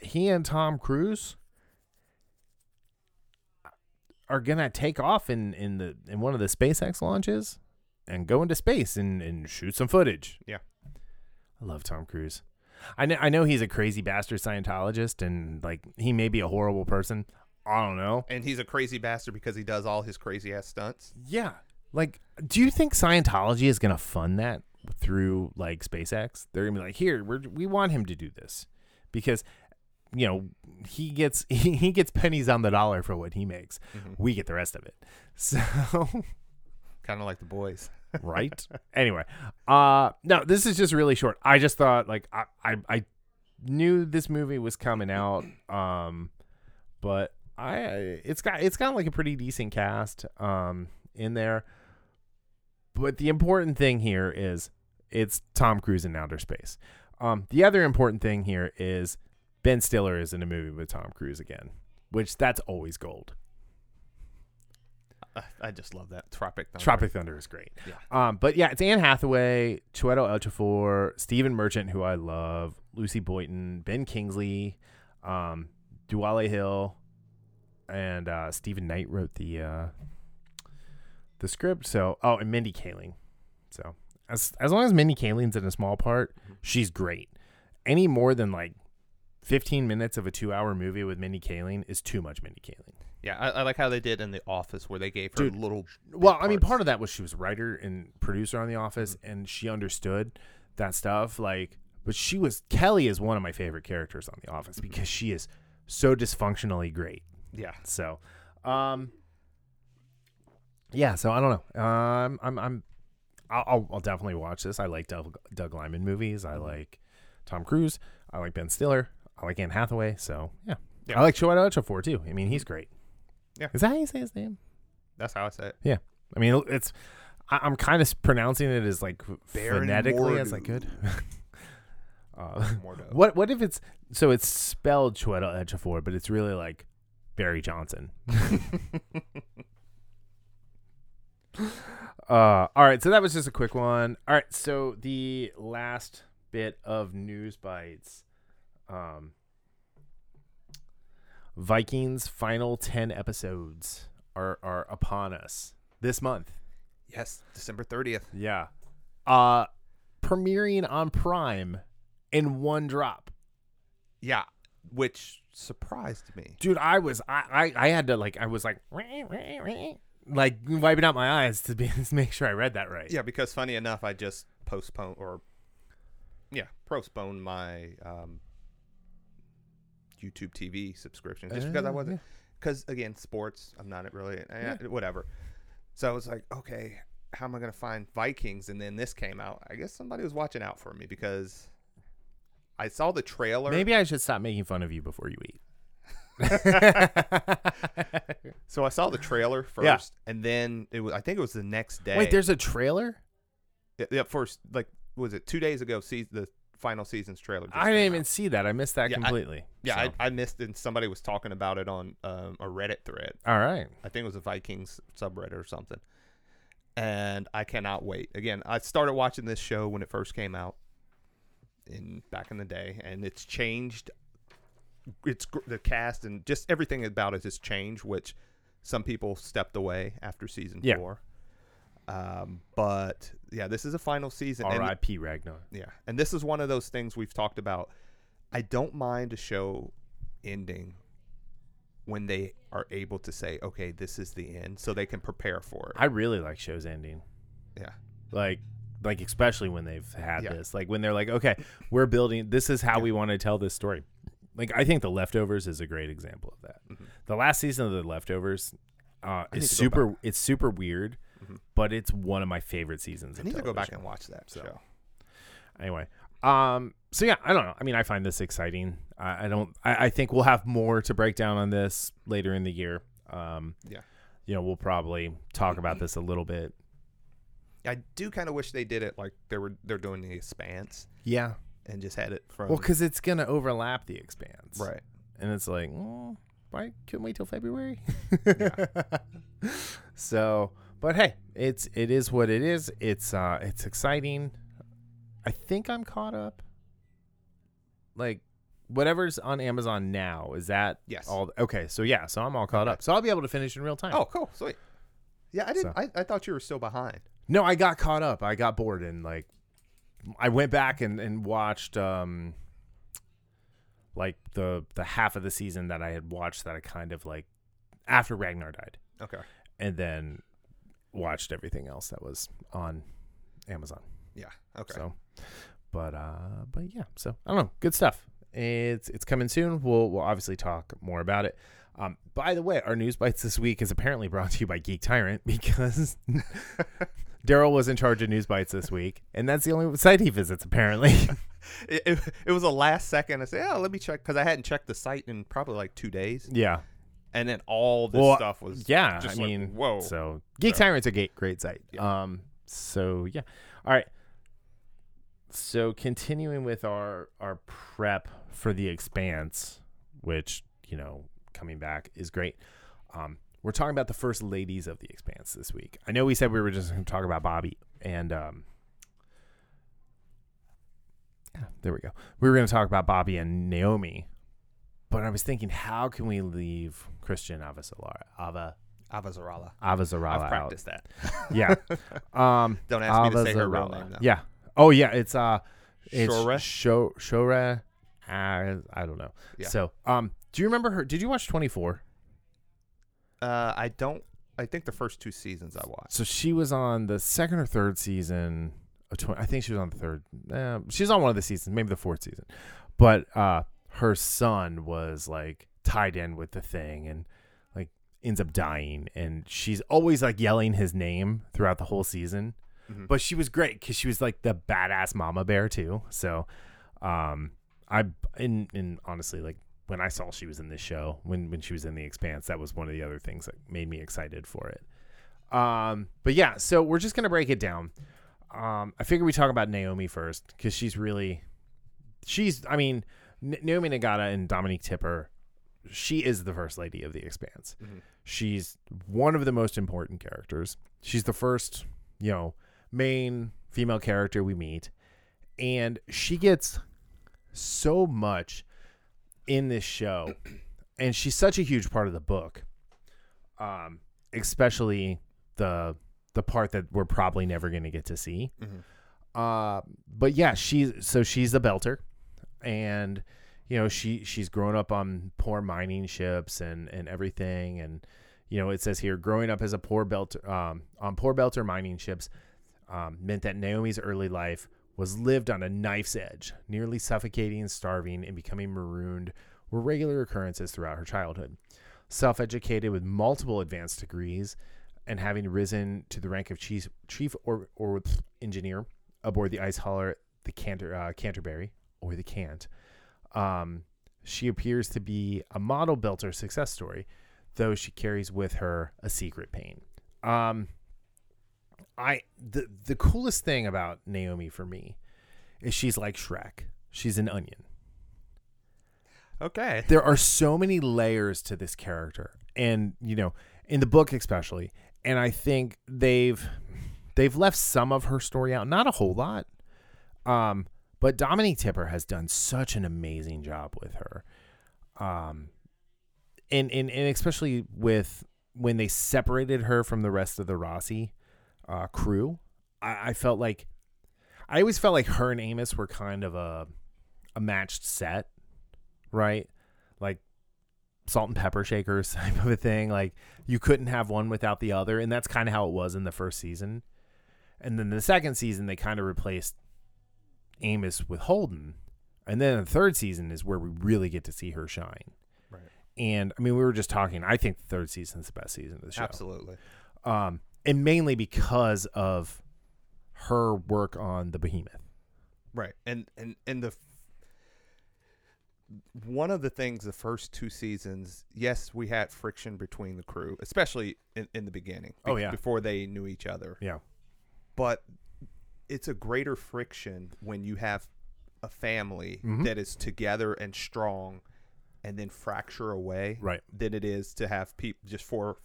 he and Tom Cruise are gonna take off in in the in one of the SpaceX launches and go into space and, and shoot some footage. Yeah. I love Tom Cruise. I know I know he's a crazy bastard Scientologist and like he may be a horrible person. I don't know. and he's a crazy bastard because he does all his crazy ass stunts. Yeah. Like, do you think Scientology is gonna fund that through like SpaceX? They're gonna be like, here, we're, we want him to do this because you know he gets he, [LAUGHS] he gets pennies on the dollar for what he makes. Mhm. We get the rest of it. [LAUGHS] So Kind of like the boys. Right? Anyway uh no this is just really short. I just thought like I, I i knew this movie was coming out um but i it's got it's got like a pretty decent cast um in there. But the important thing here is it's tom cruise in outer space. Um the other important thing here is ben stiller is in a movie with tom cruise again which that's always gold I, just love that Tropic Thunder. Tropic Thunder is great. Yeah. Um, but yeah, it's Anne Hathaway, Chiwetel Ejiofor, Stephen Merchant, who I love, Lucy Boynton, Ben Kingsley, um, Dulé Hill, and uh, Steven Knight wrote the uh, the script. So oh, and Mindy Kaling. So as as long as Mindy Kaling's in a small part, Mhm. she's great. Any more than like. 15 minutes of a two hour movie with Mindy Kaling is too much Mindy Kaling. Yeah, I, I like how they did in The Office where they gave her Dude, little. Well, big I mean, part of that was she was writer and producer on The Office, Mm-hmm. and she understood that stuff. Like, but she was Kelly is one of my favorite characters on The Office Mm-hmm. because she is so dysfunctionally great. Yeah. So, um, yeah. So I don't know. Um, I'm I'm I'll, I'll, definitely watch this. I like Doug, Doug Liman movies. Mm-hmm. I like Tom Cruise. I like Ben Stiller. I like Anne Hathaway. So yeah, Yeah. I like Chiwetel Ejiofor too. I mean, he's great. Yeah. Is that how you say his name? That's how I say it. Yeah. I mean, it's. I, I'm kind of pronouncing it as like Baron phonetically as I could. uh, [LAUGHS] what what if it's so it's spelled Chiwetel Ejiofor, but it's really like Barry Johnson. [LAUGHS] uh, all right, so that was just a quick one. All right, so the last bit of news bites. Um, Vikings final 10 episodes are, are upon us this month. Yes, December 30th. Yeah. Uh premiering on Prime in one drop. Yeah, which surprised me. Dude, I was I I, I had to like I was like like wiping out my eyes to, be, [LAUGHS] to make sure I read that right. Yeah, because funny enough, I just postponed or yeah, postponed my um, YouTube TV subscription just because I Uh, wasn't because again, sports. I'm not really eh, whatever. So I was like, okay, how am I gonna find Vikings? And then this came out. I guess somebody was watching out for me because I saw the trailer. Maybe I should stop making fun of you before you eat. [LAUGHS] So I saw the trailer [LAUGHS] first, Yeah. and then it was. I think it was the next day. Wait, there's a trailer? yeah, yeah, first like was it two days ago? See the final season's trailer. I didn't even out. see that. I missed that Yeah, I- completely. Yeah, So- I, I missed it. And somebody was talking about it on um, a Reddit thread. all right. I think it was a Vikings subreddit or something. And I cannot wait. Again, I started watching this show when it first came out in back in the day, and it's changed. It's the cast and just everything about it has changed, which some people stepped away after season Yeah. four. Um, but yeah, this is a final season. R.I.P. Ragnar. yeah. And this is one of those things we've talked about. I don't mind a show ending when they are able to say, okay, this is the end, so they can prepare for it. I really like shows ending. yeah. Like like especially when they've had Yeah. this. Like when they're like, okay, we're building this is how Yeah. we want to tell this story. Like I think The Leftovers is a great example of that. Mhm. The last season of The Leftovers uh, is super it's super weird, But it's one of my favorite seasons I need to go back and watch that So. show. anyway um so yeah i don't know i mean i find this exciting i, I don't I, I think we'll have more to break down on this later in the year um Yeah. you know we'll probably talk about this a little bit I do kind of wish they did it like they were they're doing the Expanse yeah and just had it from well because it's gonna overlap the expanse right. and it's like mm, why couldn't wait till february Yeah. [LAUGHS] so but hey it's it is what it is it's uh it's exciting i think i'm caught up like whatever's on amazon now is that Yes. all okay so yeah so i'm all caught up so i'll be able to finish in real time Oh, cool, sweet. Yeah, I didn't. So. I, I thought you were still behind. no i got caught up i got bored and like i went back and and watched um like the the half of the season that i had watched that i kind of like after ragnar died Okay. and then watched everything else that was on Amazon. Yeah. Okay. So, but uh, but yeah. So I don't know. Good stuff. It's it's coming soon. We'll we'll obviously talk more about it. Um, by the way, our news bites this week is apparently brought to you by Geek Tyrant [LAUGHS] because [LAUGHS] Darryl was in charge of news bites this week, and that's the only site he visits apparently. [LAUGHS] it, it, it was a last second. I said, "Yeah, let me check," because I hadn't checked the site in probably like two days, yeah, and then all this Well, stuff was yeah. I like, mean, whoa. So Geek So- Tyrant's a great, great site. Yeah. Um. So yeah. All right. So continuing with our our prep for the Expanse, which you know coming back is great. Um, we're talking about the first ladies of the Expanse this week. I know we said we were just going to talk about Bobbie and um. Yeah, there we go. We were going to talk about Bobbie and Naomi, but I was thinking, how can we leave Chrisjen Avasalara, Ava Avazarala. Avazarala I've out? practiced that. Yeah. [LAUGHS] Um, Don't ask me to say her real name though. Yeah. Oh yeah, it's uh, it's Shora? Sho Shora. Uh, I don't know. Yeah. So, um, do you remember her? Did you watch Twenty Four? Uh, I don't. I think the first two seasons I watched. So she was on the second or third season. Of 20, I think she was on the third. Uh, she's on one of the seasons, maybe the fourth season. But uh, her son was like tied in with the thing and like ends up dying, and she's always like yelling his name throughout the whole season. Mhm. But she was great because she was like the badass mama bear too. So, um, I and and honestly, like when I saw she was in this show, when when she was in the Expanse, that was one of the other things that made me excited for it. Um, but yeah, so we're just gonna break it down. Um, I figure we talk about Naomi first because she's really, she's. I mean, N- Naomi Nagata and Dominique Tipper, she is the first lady of the Expanse. Mhm. She's one of the most important characters. She's the first, you know, main female character we meet, and she gets so much in this show, [CLEARS THROAT] and she's such a huge part of the book. Um, especially the the part that we're probably never going to get to see. Mhm. Uh, but yeah, she's so she's a belter, and you know she she's grown up on poor mining ships and and everything, and you know it says here growing up as a poor belter um, on poor belter mining ships um, meant that Naomi's early life was lived on a knife's edge, nearly suffocating, and starving, and becoming marooned were regular occurrences throughout her childhood. Self educated with multiple advanced degrees and having risen to the rank of chief, chief or, or engineer aboard the ice hauler, the Canter, uh, Canterbury, or the Cant, um, she appears to be a model belter success story, though she carries with her a secret pain. Um, I the the coolest thing about Naomi for me is she's like Shrek. She's an onion. Okay. There are so many layers to this character, and you know, in the book especially. And I think they've they've left some of her story out, not a whole lot. Um, but Dominique Tipper has done such an amazing job with her. Um, and and and especially with when they separated her from the rest of the Roci uh, crew, I, I felt like I always felt like her and Amos were kind of a a matched set, right? Like salt and pepper shakers [LAUGHS] type of a thing. Like you couldn't have one without the other, and that's kind of how it was in the first season. And then the second season, they kind of replaced Amos with Holden, and then the third season is where we really get to see her shine. Right. And I mean, we were just talking. I think the third season is the best season of the show. Absolutely. Um, and mainly because of her work on the Behemoth. Right. And and and the one of the things the first two seasons, yes, we had friction between the crew, especially in, in the beginning. Oh, yeah. Before they knew each other. Yeah. But it's a greater friction when you have a family Mhm. that is together and strong and then fracture away Right. than it is to have people just four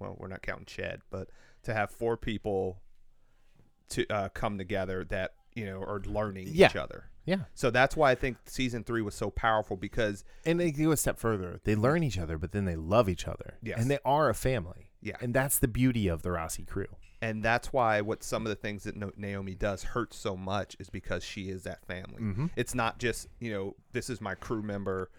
well, we're not counting Shed, but to have four people to uh, come together that, you know, are learning Yeah. each other. Yeah. So that's why I think season three was so powerful because And they go a step further. They learn each other, but then they love each other. Yes. And they are a family. Yeah. And that's the beauty of the Roci crew. And that's why what some of the things that Naomi does hurt so much is because she is that family. Mhm. It's not just you know this is my crew member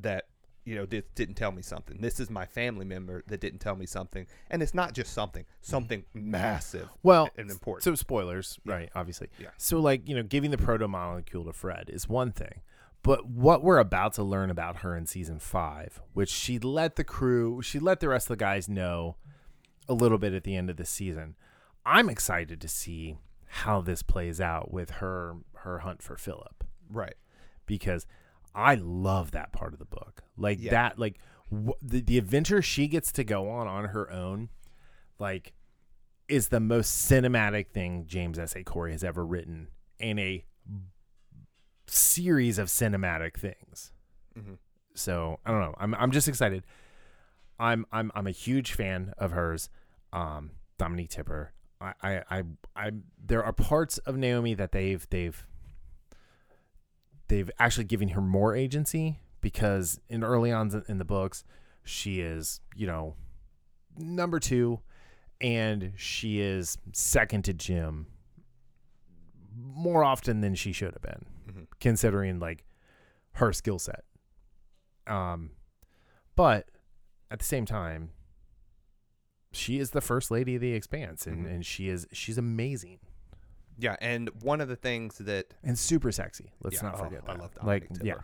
that you know did, didn't tell me something. This is my family member that didn't tell me something, and it's not just something something massive. Well, and important. So spoilers, Yeah. right? Obviously. Yeah. So like you know, giving the proto molecule to Fred is one thing, but what we're about to learn about her in season five, which she let the crew, she let the rest of the guys know a little bit at the end of the season. I'm excited to see how this plays out with her her hunt for Filip right. because I love that part of the book. Like Yeah. that, like the the adventure she gets to go on on her own, like, is the most cinematic thing James S. A. Corey has ever written in a series of cinematic things. Mhm. So I don't know. I'm I'm just excited. I'm I'm I'm a huge fan of hers. Um, Dominique Tipper. I, I I I there are parts of Naomi that they've they've they've actually given her more agency because in early on in the books she is you know number two and she is second to Jim more often than she should have been Mhm. considering like her skill set um but at the same time she is the first lady of the expanse and, Mhm. and she is she's amazing. Yeah, and one of the things that and super sexy let's yeah, not oh, forget I that. love like Dominic yeah.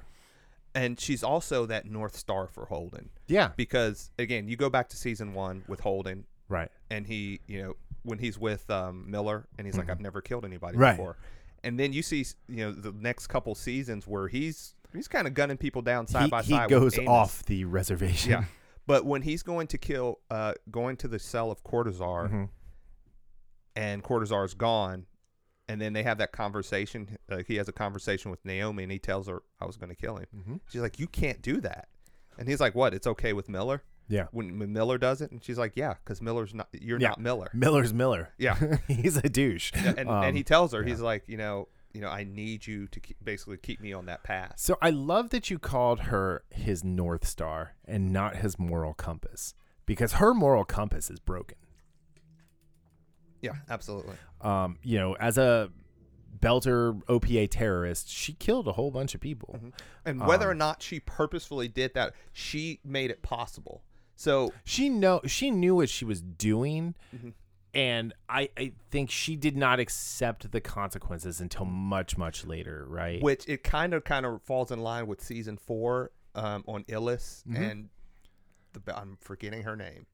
And she's also that north star for Holden. Yeah. Because again, you go back to season one with Holden, right. And he, you know, when he's with um, Miller, and he's like, Mhm. "I've never killed anybody Right. before," and then you see, you know, the next couple seasons where he's he's kind of gunning people down side he, by he side. with goes off the reservation. Yeah, [LAUGHS] but when he's going to kill, uh, going to the cell of Cortazar, Mhm. and Cortazar's gone, and then they have that conversation. Like he has a conversation with Naomi, and he tells her, "I was going to kill him." Mhm. She's like, "You can't do that," and he's like, "What? It's okay with Miller." yeah When, when Miller does it, and she's like, "Yeah, because Miller's not. You're Yeah. not Miller." miller's miller Yeah. [LAUGHS] he's a douche and, Um, and he tells her, he's like, you know, you know, I need you to keep, basically keep me on that path. So I love that you called her his North Star and not his moral compass because her moral compass is broken. Yeah, absolutely. Um, you know, as a Belter OPA terrorist, she killed a whole bunch of people. And whether or Um, not she purposefully did that, she made it possible. So She know she knew what she was doing, Mhm. And I, I think she did not accept the consequences until much much later, right? which it kind of kind of falls in line with season four um, on Ilus Mhm. and the I'm forgetting her name.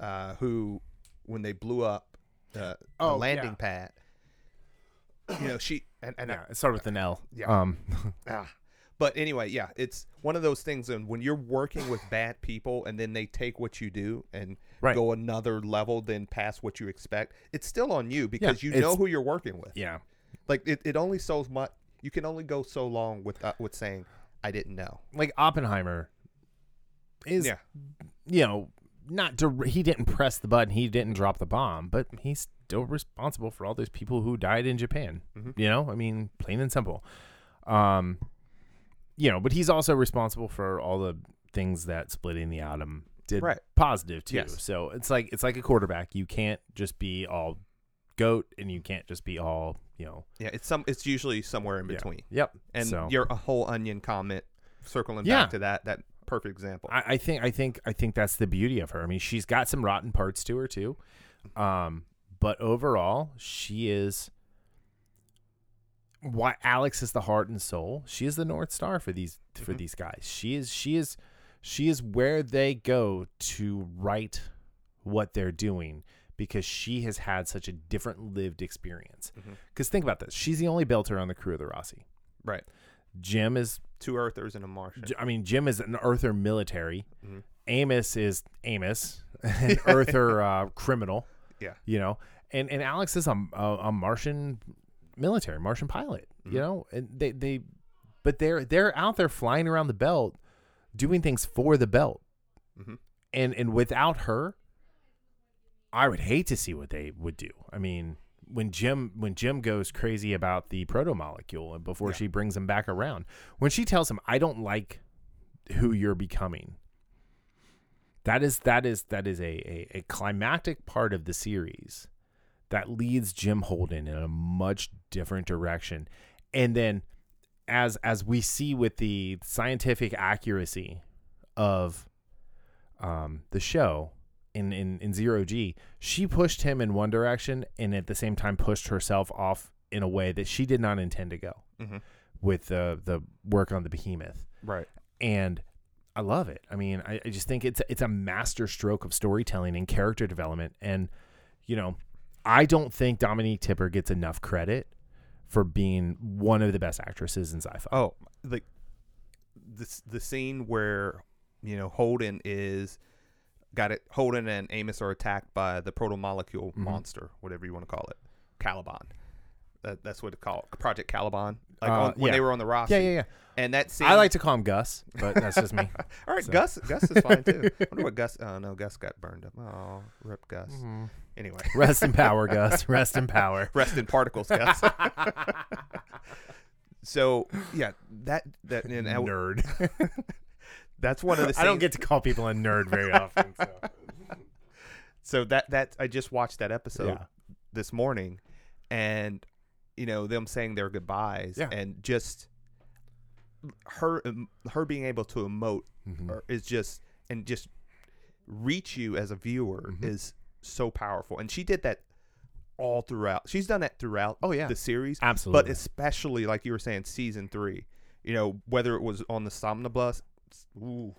Uh, who, when they blew up uh, Oh, the landing yeah. pad, you know she and and yeah, it started with an L. Yeah. Um, ah. But anyway, yeah, it's one of those things. And when you're working with bad people, and then they take what you do and Right. go another level, then past what you expect, it's still on you because you know who you're working with. yeah. Like it, it only so much. You can only go so long with uh, with saying I didn't know. Like Oppenheimer is Yeah. you know, not dir- he didn't press the button, he didn't drop the bomb, but he's still responsible for all those people who died in Japan. Mhm. You know, I mean, plain and simple. Um, you know, but he's also responsible for all the things that splitting the atom did Right. positive too. Yes. So it's like it's like a quarterback. You can't just be all goat, and you can't just be all you know. Yeah, it's some. It's usually somewhere in yeah. between. Yep. And so, your a whole onion comment, circling Yeah. back to that that perfect example. I, I think I think I think that's the beauty of her. I mean, she's got some rotten parts to her too, um, but overall, she is. Why Alex is the heart and soul. She is the north star for these for Mhm. these guys. She is she is she is where they go to write what they're doing because she has had such a different lived experience. Because think about this: she's the only belter on the crew of the Roci. right. Jim is Two Earthers and a Martian. I mean, Jim is an Earther military. Mhm. Amos is Amos, [LAUGHS] an [LAUGHS] Earther uh, criminal. Yeah. You know, and and Alex is a, a, a Martian military, Martian pilot. Mhm. You know, and they they, but they're they're out there flying around the belt, doing things for the belt, Mhm. and and without her, I would hate to see what they would do. I mean. When Jim when Jim goes crazy about the proto molecule and before Yeah. she brings him back around, when she tells him, "I don't like who you're becoming," that is that is that is a, a, a climactic part of the series that leads Jim Holden in a much different direction. And then as as we see with the scientific accuracy of um, the show in, in, in zero G, she pushed him in one direction and at the same time pushed herself off in a way that she did not intend to go Mhm. with the the work on the behemoth Right. and I love it. I mean, I, I just think it's it's a master stroke of storytelling and character development. And you know, I don't think Dominique Tipper gets enough credit for being one of the best actresses in sci-fi. Oh, like this the scene where you know Holden is got it. Holden and Amos are attacked by the proto molecule Mhm. monster, whatever you want to call it, Caliban. That, that's what it's called, Project Caliban. Like Uh, on, when yeah. they were on the Roci. yeah, yeah, yeah. And that scene. I like to call him Gus, but that's just me. [LAUGHS] All right, so. Gus. Gus is fine too. [LAUGHS] I wonder what Gus. Oh no, Gus got burned up. Oh, rip Gus. Mhm. Anyway, Rest in power, [LAUGHS] Gus. Rest in power. rest in particles, Gus. so yeah, that that and I- nerd. that's one of the. I don't get to call people a nerd very often. So. So that that I just watched that episode Yeah. this morning, and you know them saying their goodbyes, Yeah. and just her her being able to emote Mhm. or is just and just reach you as a viewer Mhm. is so powerful, and she did that all throughout. She's done that throughout Oh yeah, the series, absolutely. but especially like you were saying, season three. You know whether it was on the Somnibus, ooh,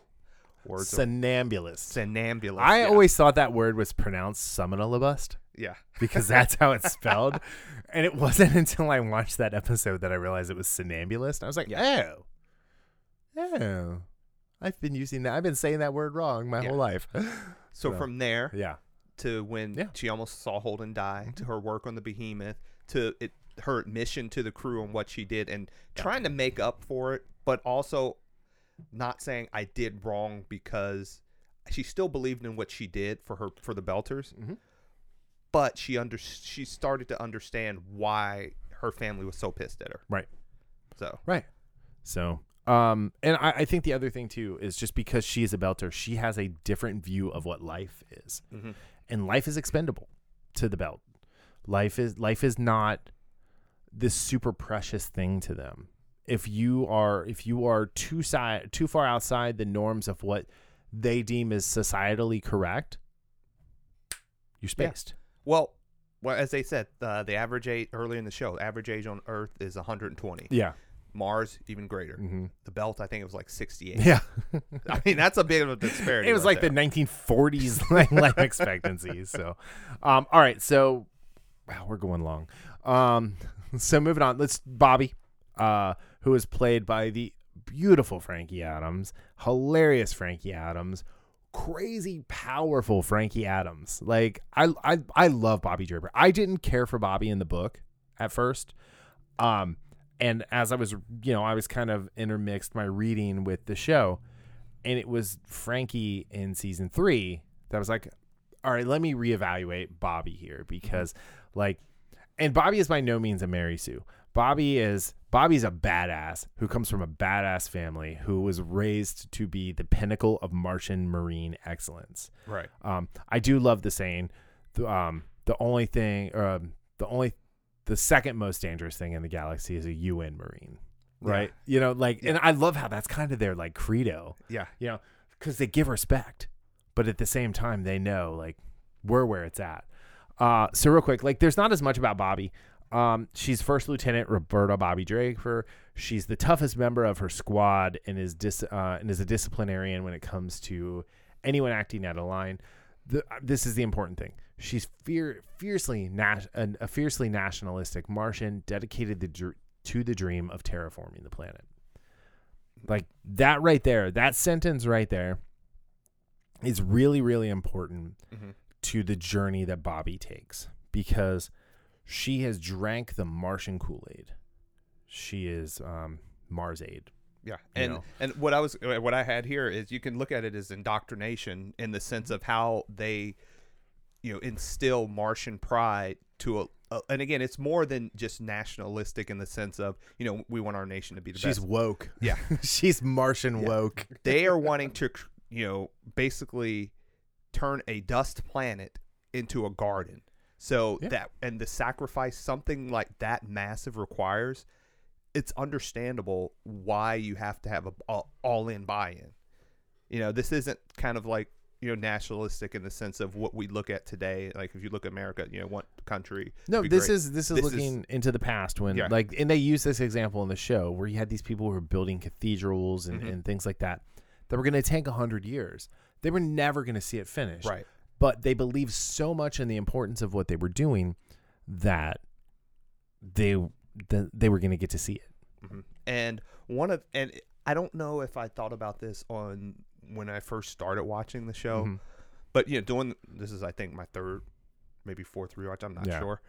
words Somnambulist. I yeah. always thought that word was pronounced Somnolabust. yeah. because that's how it's spelled. [LAUGHS] and it wasn't until I watched that episode that I realized it was somnambulist. I was like, oh, oh, I've been using that. I've been saying that word wrong my Yeah. whole life. [GASPS] So So, from there yeah, to when Yeah. She almost saw Holden die, to her work on the Behemoth, to it, her admission to the crew and what she did, and Yeah. trying to make up for it, but also not saying I did wrong because she still believed in what she did for her for the Belters, Mhm. but she under she started to understand why her family was so pissed at her. Right. So Right. So, um, and I, I think the other thing too is just because she is a belter, she has a different view of what life is, Mhm. and life is expendable to the belt. Life is life is not this super precious thing to them. If you are if you are too side too far outside the norms of what they deem as societally correct, you're Yeah. spaced. well, well as they said, uh, the average age earlier in the show, average age on Earth is 120. Yeah. Mars even greater. hmm The belt, I think it was like 68. Yeah. [LAUGHS] I mean, that's a bit of a disparity. [LAUGHS] it was right like there. the 1940s like, life expectancy. So, um, all right. So, wow, we're going long. Um, [LAUGHS] so moving on. Let's Bobbie, uh, who is played by the beautiful Frankie Adams, hilarious Frankie Adams, crazy powerful Frankie Adams. Like I, I, I love Bobbie Draper. I didn't care for Bobbie in the book at first. Um, and as I was, you know, I was kind of intermixed my reading with the show and it was Frankie in season three that was like, all right, let me reevaluate Bobbie here because, like, and Bobbie is by no means a Mary Sue. Bobbie is Bobbie's a badass who comes from a badass family who was raised to be the pinnacle of Martian marine excellence. right. Um, I do love the saying, the, um, the only thing, um, the only, the second most dangerous thing in the galaxy is a UN marine, right? You know, like, and I love how that's kind of their like credo Yeah. you know, because they give respect, but at the same time they know like we're where it's at. Uh, so real quick, like there's not as much about Bobbie. Um, she's First Lieutenant Roberta Bobbie Draper. She's the toughest member of her squad and is dis- uh, and is a disciplinarian when it comes to anyone acting out of line. The, this is the important thing. She's fear, fiercely nas- a fiercely nationalistic Martian dedicated the, dr- to the dream of terraforming the planet. Like that right there, that sentence right there is really, really important Mhm. to the journey that Bobbie takes because she has drank the Martian Kool Aid. She is um, Mars Aid. Yeah, you and know. and what I was what I had here is you can look at it as indoctrination in the sense of how they, you know, instill Martian pride to a. a and again, it's more than just nationalistic in the sense of you know we want our nation to be the She's best. She's woke. Yeah. [LAUGHS] She's Martian Yeah. woke. [LAUGHS] They are wanting to you know basically turn a dust planet into a garden. So Yeah. that and the sacrifice something like that massive requires, it's understandable why you have to have a, a all in buy in. You know, this isn't kind of like you know nationalistic in the sense of what we look at today. Like if you look at America, you know, what country? No, this great. is this is This is- looking into the past when Yeah. like and they use this example in the show where you had these people who were building cathedrals and, Mhm. and things like that that were going to take a hundred years. They were never going to see it finished. right. But they believed so much in the importance of what they were doing that they that they were going to get to see it. hmm And one of and I don't know if I thought about this on when I first started watching the show, Mhm. but you know, doing this is I think my third, maybe fourth rewatch. I'm not Yeah. sure.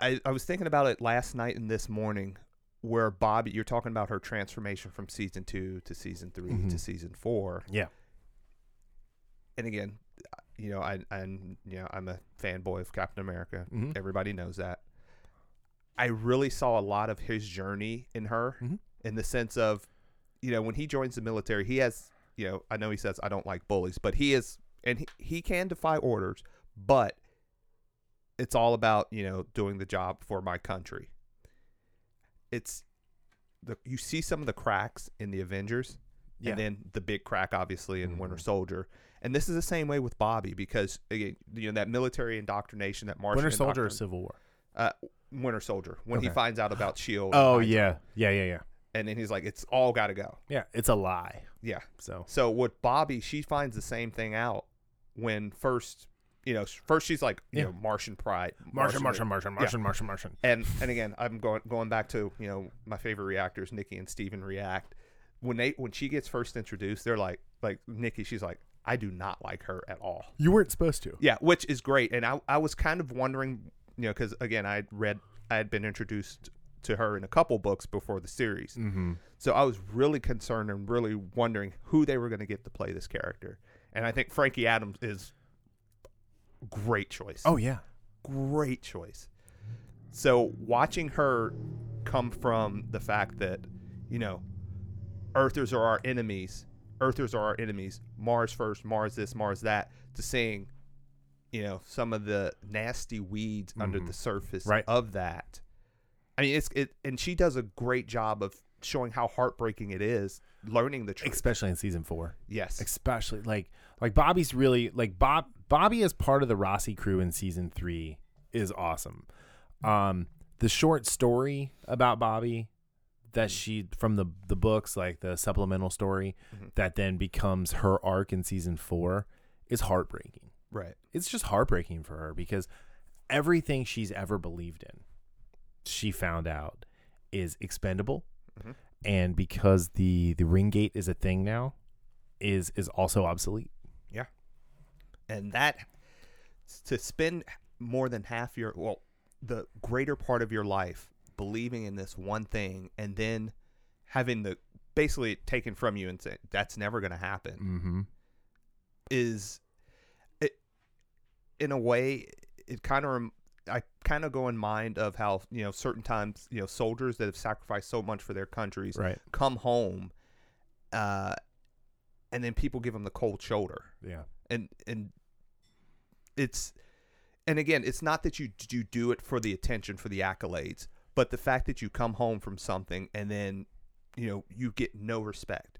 I I was thinking about it last night and this morning, where Bobbie, you're talking about her transformation from season two to season 3 Mhm. to season four, Yeah. and again, you know, I I'm you know I'm a fanboy of Captain America. Mhm. Everybody knows that. I really saw a lot of his journey in her, Mhm. in the sense of, you know, when he joins the military, he has, you know, I know he says I don't like bullies, but he is, and he, he can defy orders, but it's all about you know doing the job for my country. It's the you see some of the cracks in the Avengers, Yeah. and then the big crack obviously in Winter Mhm. Soldier. And this is the same way with Bobbie because again, you know that military indoctrination, that Martian Winter Soldier or Civil War? uh, Winter Soldier when he finds out about Shield. Oh and Hydra. yeah. Yeah, yeah, yeah. and then he's like, "It's all got to go." Yeah, it's a lie. Yeah. So, So with Bobbie, she finds the same thing out when first, you know, first she's like, you Yeah. know, Martian pride, Martian, Martian, Martian, Yeah. Martian, Martian, Martian. and and again, I'm going going back to you know my favorite reactors, Nikki and Steven react when they when she gets first introduced, they're like like Nikki, she's like, I do not like her at all. You weren't supposed to. Yeah, which is great, and I I was kind of wondering, you know, because again, I had read I had been introduced to her in a couple books before the series, Mm-hmm. so I was really concerned and really wondering who they were going to get to play this character, and I think Frankie Adams is great choice. Oh yeah. great choice. So watching her come from the fact that, you know, Earthers are our enemies, Earthers are our enemies, Mars first, Mars this, Mars that, to seeing, you know, some of the nasty weeds under Mhm. the surface Right. of that. I mean, it's it, and she does a great job of showing how heartbreaking it is learning the truth. especially in season four. yes, Especially like like Bobbie's really like Bob Bobbie as part of the Roci crew in season three is awesome. Um, the short story about Bobbie that she from the the books like the supplemental story Mhm. that then becomes her arc in season four is heartbreaking. right. It's just heartbreaking for her because everything she's ever believed in, she found out is expendable, Mhm. and because the the ring gate is a thing now, is is also obsolete. Yeah. And that to spend more than half your well the greater part of your life believing in this one thing and then having the basically taken from you and say that's never going to happen Mm-hmm. is it in a way it kind of rem- I kind of go in mind of how you know certain times you know soldiers that have sacrificed so much for their countries Right. come home uh and then people give them the cold shoulder Yeah. and and it's and again it's not that you you do it for the attention for the accolades but the fact that you come home from something and then you know you get no respect.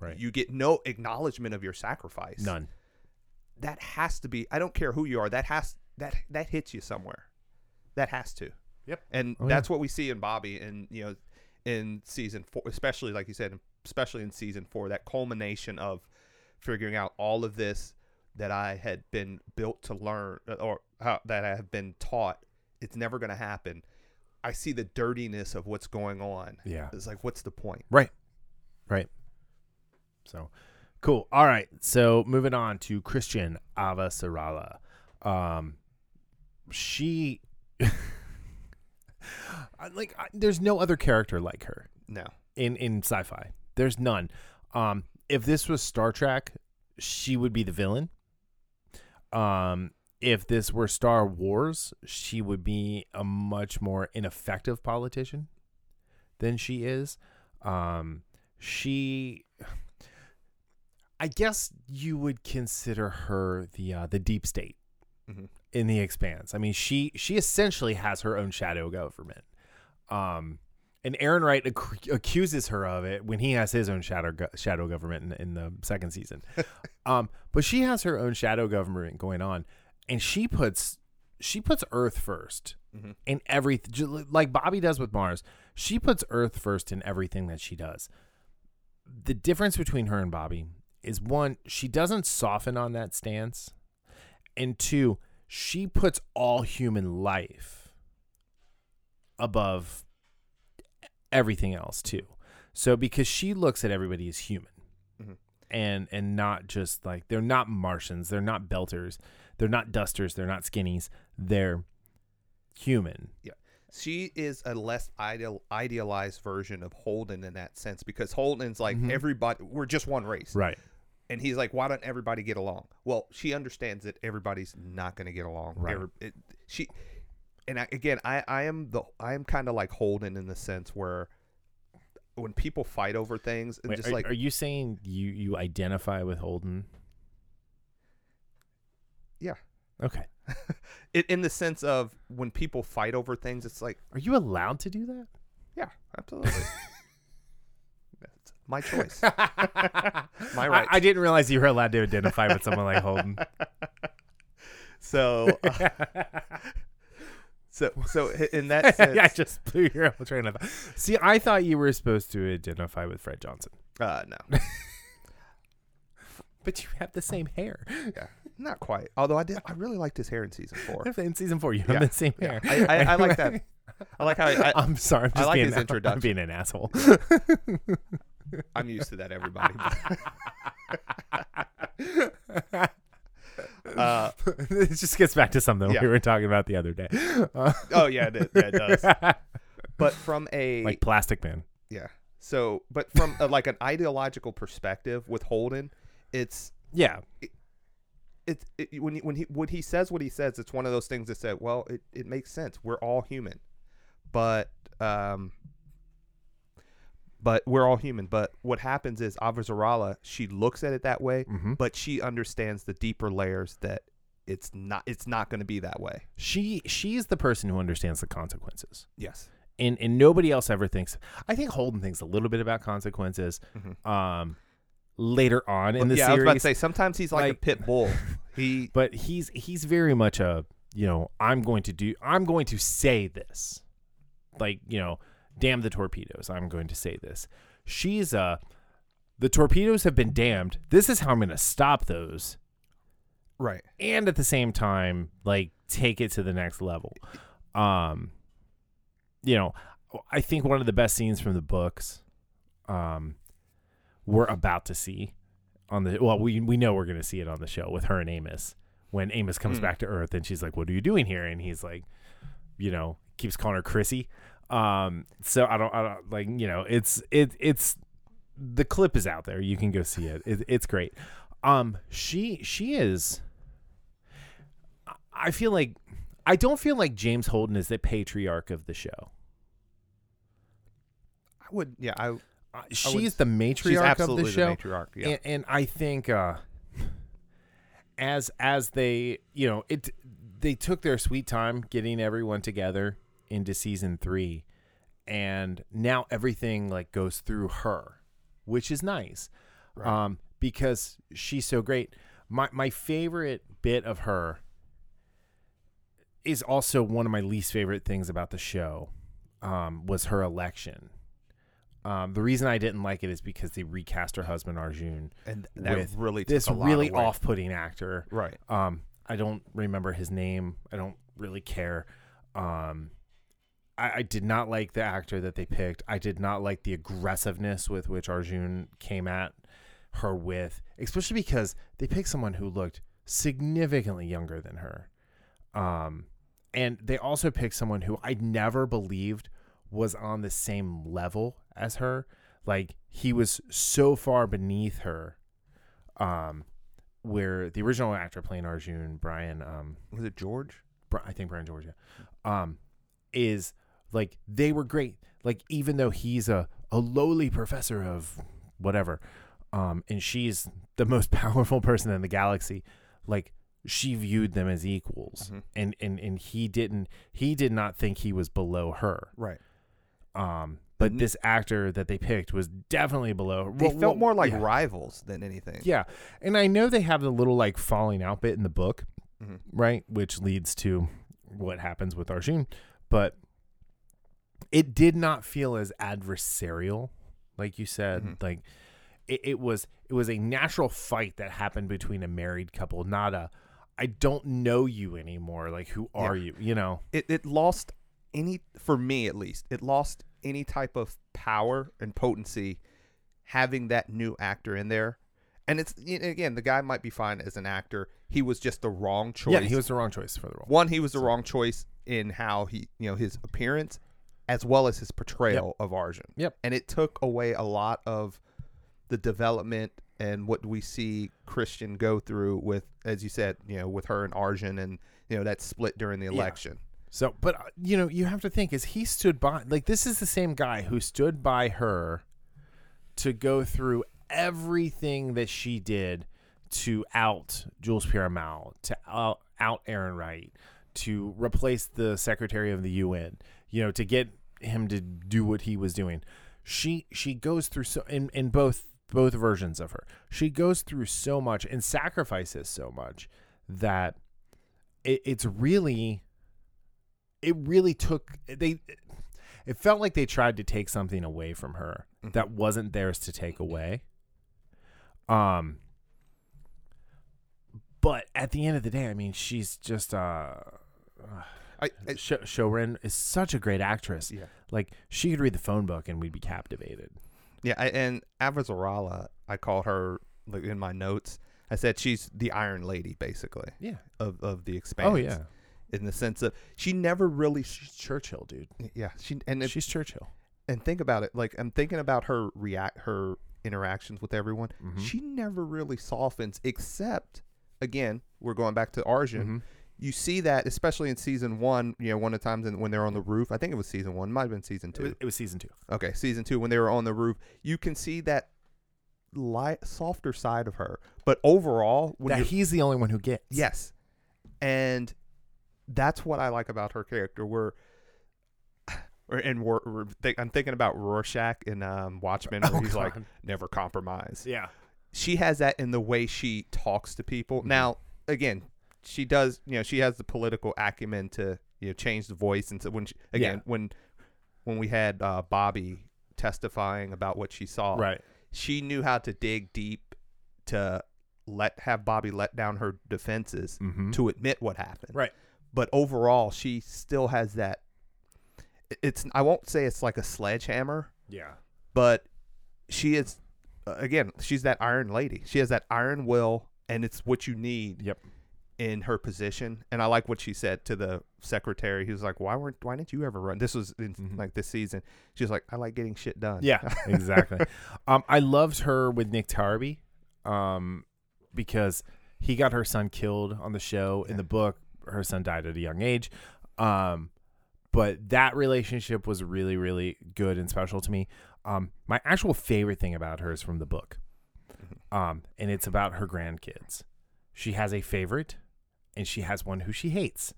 Right. you get no acknowledgement of your sacrifice. None. that has to be i don't care who you are that has that that hits you somewhere. That has to. Yep. and Oh, that's what we see in bobbie and you know in season four especially like you said especially in season four that culmination of figuring out all of this that i had been built to learn or how, that i have been taught. It's never going to happen i see the dirtiness of what's going on Yeah. it's like what's the point Right. Right. So cool. All right. So moving on to Chrisjen Ava Sarala. Um she [LAUGHS] like I, there's no other character like her no in in sci-fi. There's none. Um if this was Star Trek, she would be the villain. Um if this were Star Wars, she would be a much more ineffective politician than she is. Um she I guess you would consider her the uh, the deep state Mhm. in the expanse. I mean, she she essentially has her own shadow government. Um, and Errinwright ac- accuses her of it when he has his own shadow go- shadow government in, in the second season. [LAUGHS] um, but she has her own shadow government going on, and she puts she puts Earth 1st Mhm. in everything, like Bobbie does with Mars. She puts Earth first in everything that she does. The difference between her and Bobbie is one, she doesn't soften on that stance, and two, she puts all human life above everything else too. So because she looks at everybody as human. Mhm. And and not just like they're not Martians, they're not belters, they're not dusters, they're not skinnies, they're human. Yeah. She is a less ideal idealized version of Holden in that sense because Holden's like Mhm. everybody we're just one race. Right. And he's like why don't everybody get along? Well, she understands that everybody's not going to get along. Right. Every- it- she and I, again, I I am the I am kind of like Holden in the sense where when people fight over things and Wait, just are, like are you saying you you identify with Holden? Yeah. Okay. [LAUGHS] it, in the sense of when people fight over things it's like Are you allowed to do that? yeah, absolutely. [LAUGHS] That's my choice. [LAUGHS] My I. I didn't realize you were allowed to identify with someone like Holden. So uh, So, so i- in that sense, I just blew your whole train of thought. See, I thought you were supposed to identify with Fred Johnson, uh, no, but you have the same hair. yeah, not quite. Although I did, I really liked his hair in season four. [LAUGHS] In season four, you Yeah, have the same yeah. hair. I- I- I like that. [LAUGHS] I like how I, I, am sorry. I'm I just like being his I'm being an asshole. [LAUGHS] I'm used to that. Everybody. uh, it just gets back to something Yeah. we were talking about the other day. Uh, oh yeah, it, yeah, it does. But from a like Plastic Man. yeah, so but from a, like an ideological perspective with Holden, it's Yeah. it's it, when he, when he when he says what he says, it's one of those things that said, well, it, it makes sense. We're all human. but um, but we're all human. But what happens is Avasarala, she looks at it that way, Mhm. but she understands the deeper layers that it's not it's not going to be that way. She she's the person who understands the consequences. Yes. and and nobody else ever thinks. I think Holden thinks a little bit about consequences. Mhm. Um, later on in the yeah, I was about to series, say sometimes he's like, a pit bull. [LAUGHS] He but he's he's very much a you know I'm going to do I'm going to say this, like you know, damn the torpedoes. I'm going to say this. She's uh the torpedoes have been damned. This is how I'm going to stop those, right. and at the same time, like take it to the next level. Um, you know, I think one of the best scenes from the books, um, we're about to see on the well, we we know we're going to see it on the show with her and Amos when Amos comes Mm. back to Earth and she's like, "What are you doing here?" and he's like, you know, keeps calling her Chrissy. Um, so I don't, I don't like, you know, it's it it's the clip is out there. You can go see it. it it's great. Um, she she is. I feel like I don't feel like James Holden is the patriarch of the show. I would yeah, I she's the matriarch she's of absolutely the show, matriarch. Yeah. and, and I think uh, as as they you know it they took their sweet time getting everyone together into season three, and now everything like goes through her, which is nice, Right. um, because she's so great. My my favorite bit of her is also one of my least favorite things about the show. Um, was her election. Um, the reason I didn't like it is because they recast her husband Arjun, and that with really this really off-putting actor. Right. Um, I don't remember his name. I don't really care. Um, I, I did not like the actor that they picked. I did not like the aggressiveness with which Arjun came at her with, especially because they picked someone who looked significantly younger than her. Um, and they also picked someone who I never believed was on the same level as her. Like he was so far beneath her. Um, where the original actor playing Arjun, Brian, um, Was it George? I think Brian George, yeah. um, is like they were great. Like even though he's a a lowly professor of whatever, um, and she's the most [LAUGHS] powerful person in the galaxy, like she viewed them as equals, Mhm. and and and he didn't. He did not think he was below her. Right. Um, but this actor that they picked was definitely below. They Well, felt well, more like yeah. rivals than anything. Yeah, and I know they have the little like falling out bit in the book, Mhm. right, which leads to what happens with Arjun, but it did not feel as adversarial, like you said. Mhm. Like it, it was, it was a natural fight that happened between a married couple, not a. I don't know you anymore. Like, who are you? You know? It it lost any for me at least. It lost any type of power and potency having that new actor in there. And it's again, the guy might be fine as an actor. He was just the wrong choice. Yeah, he was the wrong choice for the role. one. He was the wrong choice in how he, you know, his appearance as well as his portrayal of Arjun. Yep. And it took away a lot of the development and what we see Chrisjen go through with, as you said, you know, with her and Arjun, and you know that split during the Yeah. So, but uh, you know, you have to think is he stood by like this is the same guy who stood by her to go through everything that she did to out Jules Pierre to out, out Errinwright, to replace the Secretary of the UN, you know, to get him to do what he was doing. She she goes through so in, in both both versions of her. She goes through so much and sacrifices so much that it, it's really it really took they it felt like they tried to take something away from her Mhm. that wasn't theirs to take away um but at the end of the day i mean she's just uh I, I Sh- Shorin is such a great actress. yeah, Like she could read the phone book and we'd be captivated. yeah, I, and Avasarala, I called her like in my notes. I said she's the Iron Lady, basically, Yeah. of of the Expanse. Oh yeah. In the sense of she never really, She's Churchill, dude. yeah, she and it, She's Churchill. and think about it. Like I'm thinking about her react, her interactions with everyone. Mhm. She never really softens, except again, we're going back to Arjun. Mhm. you see that especially in season one. You know, one of the times in, when they're on the roof. I think it was season one. Might have been season It two. was, it was season two. Okay, season two when they were on the roof, you can see that light, softer side of her. But overall, when That he's the only one who gets. yes, and that's what I like about her character. We're or and we're, think, I'm thinking about Rorschach in um, Watchmen, where Oh, he's like never compromise. Yeah. She has that in the way she talks to people. Mhm. Now, again, she does. You know, she has the political acumen to you know change the voice. And so when she, again, Yeah. when when we had uh, Bobbie testifying about what she saw, Right. she knew how to dig deep to let have Bobbie let down her defenses Mm-hmm. to admit what happened. Right. But overall, she still has that. It's I won't say it's like a sledgehammer, Yeah. but she is again she's that iron lady. She has that iron will, and it's what you need. Yep. In her position, and I like what she said to the secretary. He was like, "Why weren't? Why didn't you ever run?" This was in Mhm. like this season. She was like, "I like getting shit done." Yeah, [LAUGHS] exactly. um, I loved her with Nick Tarby, um, because he got her son killed on the show. In the book, her son died at a young age. Um, but that relationship was really, really good and special to me. Um, my actual favorite thing about her is from the book, Mhm. um, and it's about her grandkids. She has a favorite, and she has one who she hates,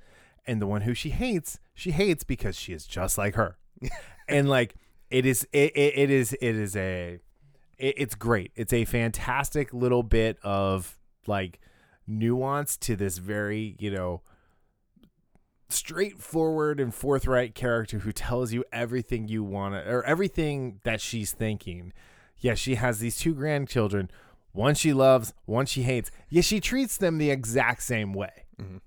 and the one who she hates, she hates because she is just like her, [LAUGHS] and like it is, it, it, it is, it is a, it, it's great. It's a fantastic little bit of like nuance to this very, you know, straightforward and forthright character who tells you everything you want to or everything that she's thinking. Yeah, she has these two grandchildren, one she loves, one she hates. Yeah, she treats them the exact same way. Mhm.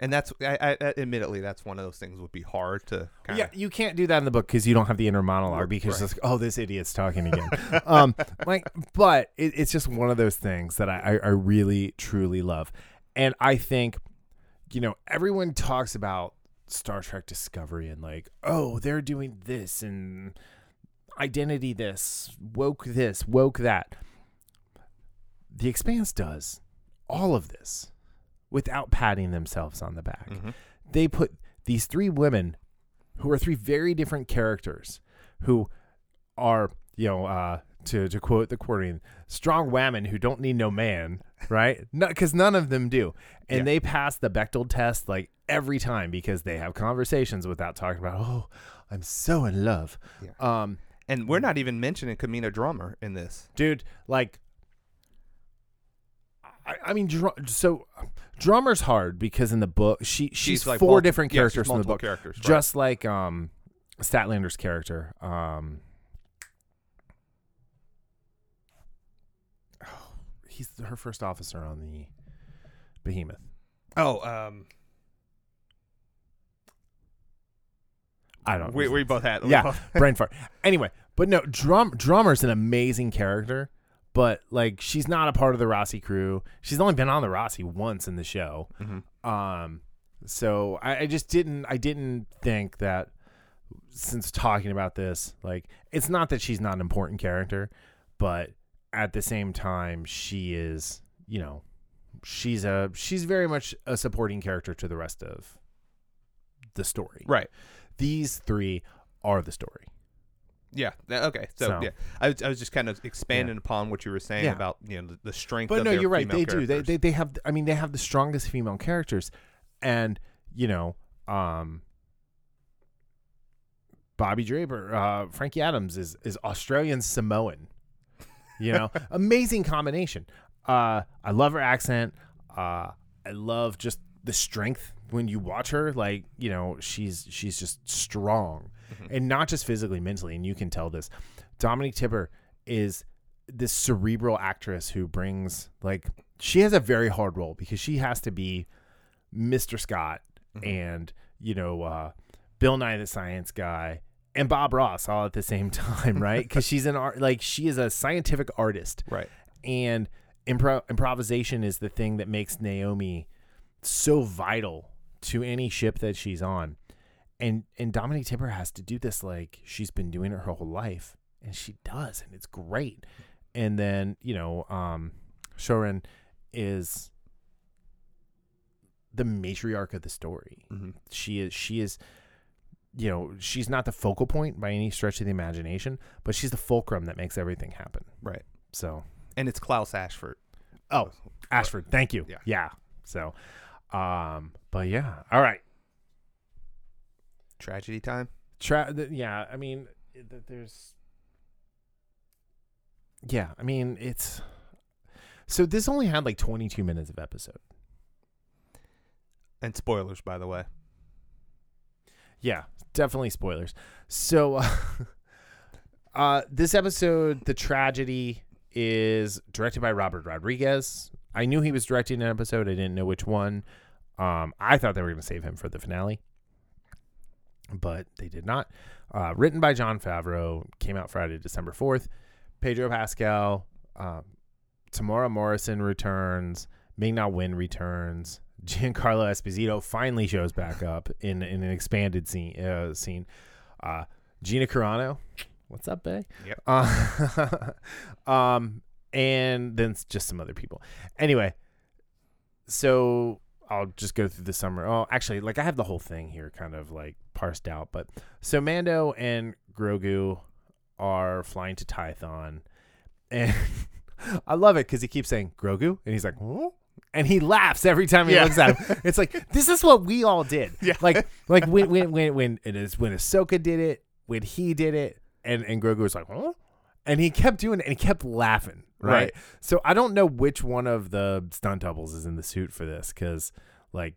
And that's, I, I, admittedly, that's one of those things would be hard to kind Yeah, you can't do that in the book because you don't have the inner monologue Right. because it's like, oh, this idiot's talking again. [LAUGHS] um, like, but it, it's just one of those things that I, I, I really truly love, and I think, you know, everyone talks about Star Trek Discovery and like, oh, they're doing this and identity this, woke this, woke that. The Expanse does all of this without patting themselves on the back Mhm. they put these three women who are three very different characters who are you know uh to, to quote the quoting strong women who don't need no man right because none of them do and Yeah. they pass the Bechdel test like every time because they have conversations without talking about oh i'm so in love Yeah. um And we're not even mentioning Camina Drummer in this. dude like I, I mean, dr- so drummer's hard because in the book she she's, like four multi- different yeah, she's characters from the book. Characters, right. just like um Statlander's character. Um he's her first officer on the Behemoth. oh, um, I don't we, we both had. we Yeah. both- brain fart. Anyway, but no, drum drummer's an amazing character, but like she's not a part of the Roci crew. She's only been on the Roci once in the show. Mhm. Um, so I, I just didn't I didn't think that since talking about this, like it's not that she's not an important character, but at the same time she is, you know, she's a she's very much a supporting character to the rest of the story. Right. These three are the story. Yeah. Okay. So, So- yeah, I was, I was just kind of expanding upon what you were saying Yeah. about you know the, the strength. But no, you're right. They do. They, they they have. I mean, they have the strongest female characters, and you know, um, Bobbie Draper, uh, Frankie Adams is is Australian Samoan. You know, [LAUGHS] amazing combination. Uh, I love her accent. Uh, I love just the strength when you watch her. Like you know, she's she's just strong, Mhm. and not just physically, mentally. And you can tell this. Dominique Tipper is this cerebral actress who brings like she has a very hard role because she has to be Mr. Scott Mhm. and you know uh, Bill Nye the Science Guy and Bob Ross all at the same [LAUGHS] time, right? Because she's an art like she is a scientific artist Right. and impro- improvisation is the thing that makes Naomi so vital to any ship that she's on. And and Dominique Tipper has to do this like she's been doing it her whole life, and she does, and it's great. And then you know, um, Shorin is the matriarch of the story. Mhm. She is she is you know, she's not the focal point by any stretch of the imagination, but she's the fulcrum that makes everything happen. Right. So, And it's Klaes Ashford. oh, Ashford, thank you. Yeah. Yeah. So, um, but yeah. All right. Tragedy time. Tra- th- yeah, I mean, th- there's Yeah, I mean, it's So this only had like 22 minutes of episode. And spoilers, by the way. Yeah, definitely spoilers. So, uh, [LAUGHS] uh, this episode, the tragedy is directed by Robert Rodriguez. I knew he was directing an episode. I didn't know which one. Um, I thought they were going to save him for the finale, but they did not. Uh, written by Jon Favreau, came out Friday, December fourth. Pedro Pascal, uh, Temuera Morrison returns. Ming Na Wen returns. Giancarlo Esposito finally shows back up in, in an expanded scene. Uh, scene. Uh, Gina Carano, what's up, Bay? Yep. Uh, [LAUGHS] um, and then just some other people. Anyway, so I'll just go through the summer. Oh, actually, like I have the whole thing here, kind of like parsed out. But so Mando and Grogu are flying to Tython, and [LAUGHS] I love it because he keeps saying Grogu, and he's like? And he laughs every time he Yeah. looks at him. It's like this is what we all did. [LAUGHS] Yeah. Like like when when when when it is when Ahsoka did it, when he did it, and and Grogu was like, huh? And he kept doing it, and he kept laughing. Right? Right. So I don't know which one of the stunt doubles is in the suit for this, because like,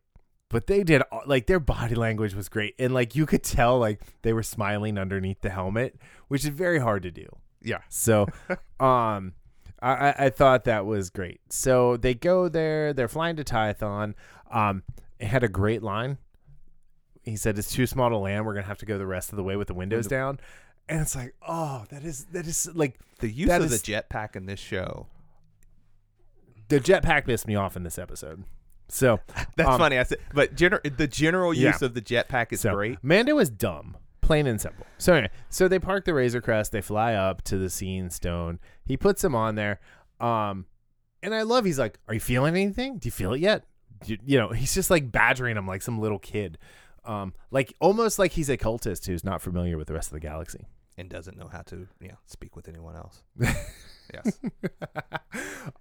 but they did all- like their body language was great, and like you could tell like they were smiling underneath the helmet, which is very hard to do. Yeah. So, [LAUGHS] um, I, I- I thought that was great. So they go there. They're flying to Tython. Um, it had a great line. He said, "It's too small to land. We're gonna have to go the rest of the way with the windows down." And it's like, oh, that is that is like The use of is- the jetpack in this show. the jetpack pissed me off in this episode. So [LAUGHS] That's Um, funny. I said, but gener- the general Yeah. use of the jetpack is so great. Mando is dumb, plain and simple. So anyway, so they park the Razor Crest. They fly up to the Seeing Stone. He puts him on there. Um, and I love. He's like, "Are you feeling anything? Do you feel it yet?" You, you know, he's just like badgering him like some little kid. Um, like almost like he's a cultist who's not familiar with the rest of the galaxy. and doesn't know how to you know, speak with anyone else. [LAUGHS] yes.